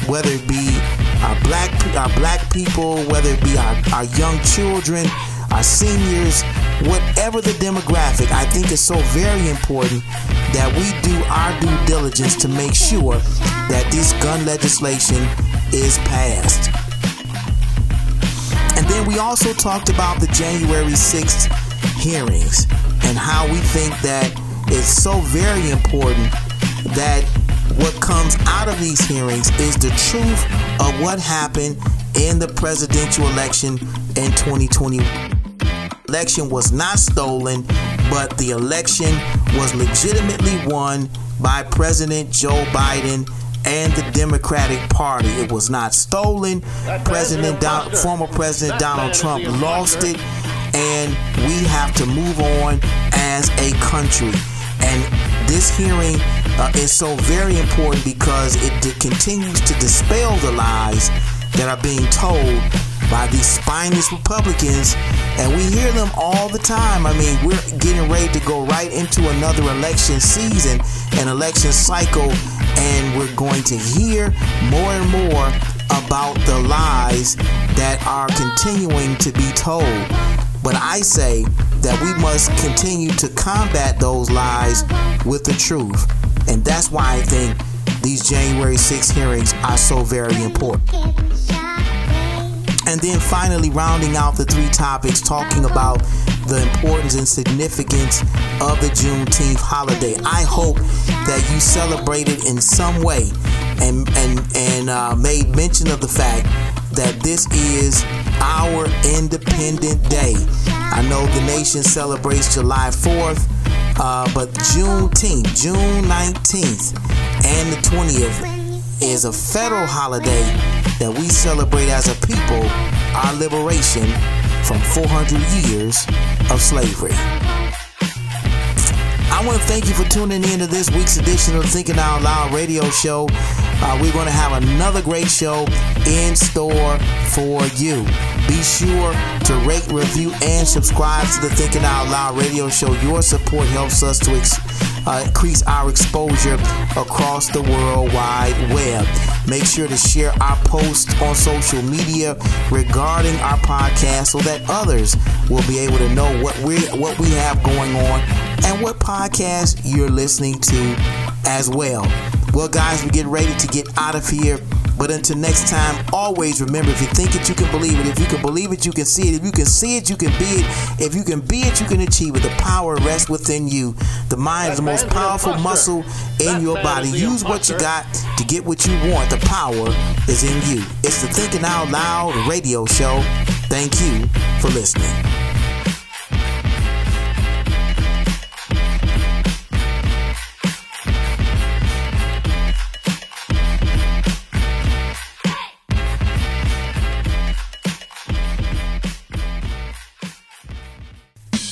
whether it be our black our black people, whether it be our, our young children, our seniors, whatever the demographic. I think it's so very important that we do our due diligence to make sure that this gun legislation is passed. Then we also talked about the January 6th hearings and how we think that it's so very important that what comes out of these hearings is the truth of what happened in the presidential election in 2020. Election was not stolen, but the election was legitimately won by President Joe Biden and the Democratic Party. It was not stolen. President Don- former President Donald Trump lost it, and we have to move on as a country. And this hearing uh, is so very important because it d- continues to dispel the lies that are being told by these spineless Republicans, and we hear them all the time. I mean, we're getting ready to go right into another election season, an election cycle, and we're going to hear more and more about the lies that are continuing to be told. But I say that we must continue to combat those lies with the truth. And that's why I think these January 6 hearings are so very important. And then finally, rounding out the three topics, talking about the importance and significance of the Juneteenth holiday. I hope that you celebrated in some way and and and uh, made mention of the fact that this is our Independent Day. I know the nation celebrates July 4th, uh, but Juneteenth, June 19th, and the 20th is a federal holiday that we celebrate as a people our liberation from 400 years of slavery. I want to thank you for tuning in to this week's edition of Thinking Out Loud radio show. Uh, we're going to have another great show in store for you. Be sure to rate, review, and subscribe to the Thinking Out Loud radio show. Your support helps us to ex- uh, increase our exposure across the World Wide Web. Make sure to share our posts on social media regarding our podcast so that others will be able to know what we what we have going on and what podcast you're listening to as well. Well, guys, we get ready to get out of here. But until next time, always remember if you think it, you can believe it. If you can believe it, you can see it. If you can see it, you can be it. If you can be it, you can achieve it. The power rests within you. The mind is the most powerful muscle in your body. Use what you got to get what you want. The power is in you. It's the Thinking Out Loud radio show. Thank you for listening.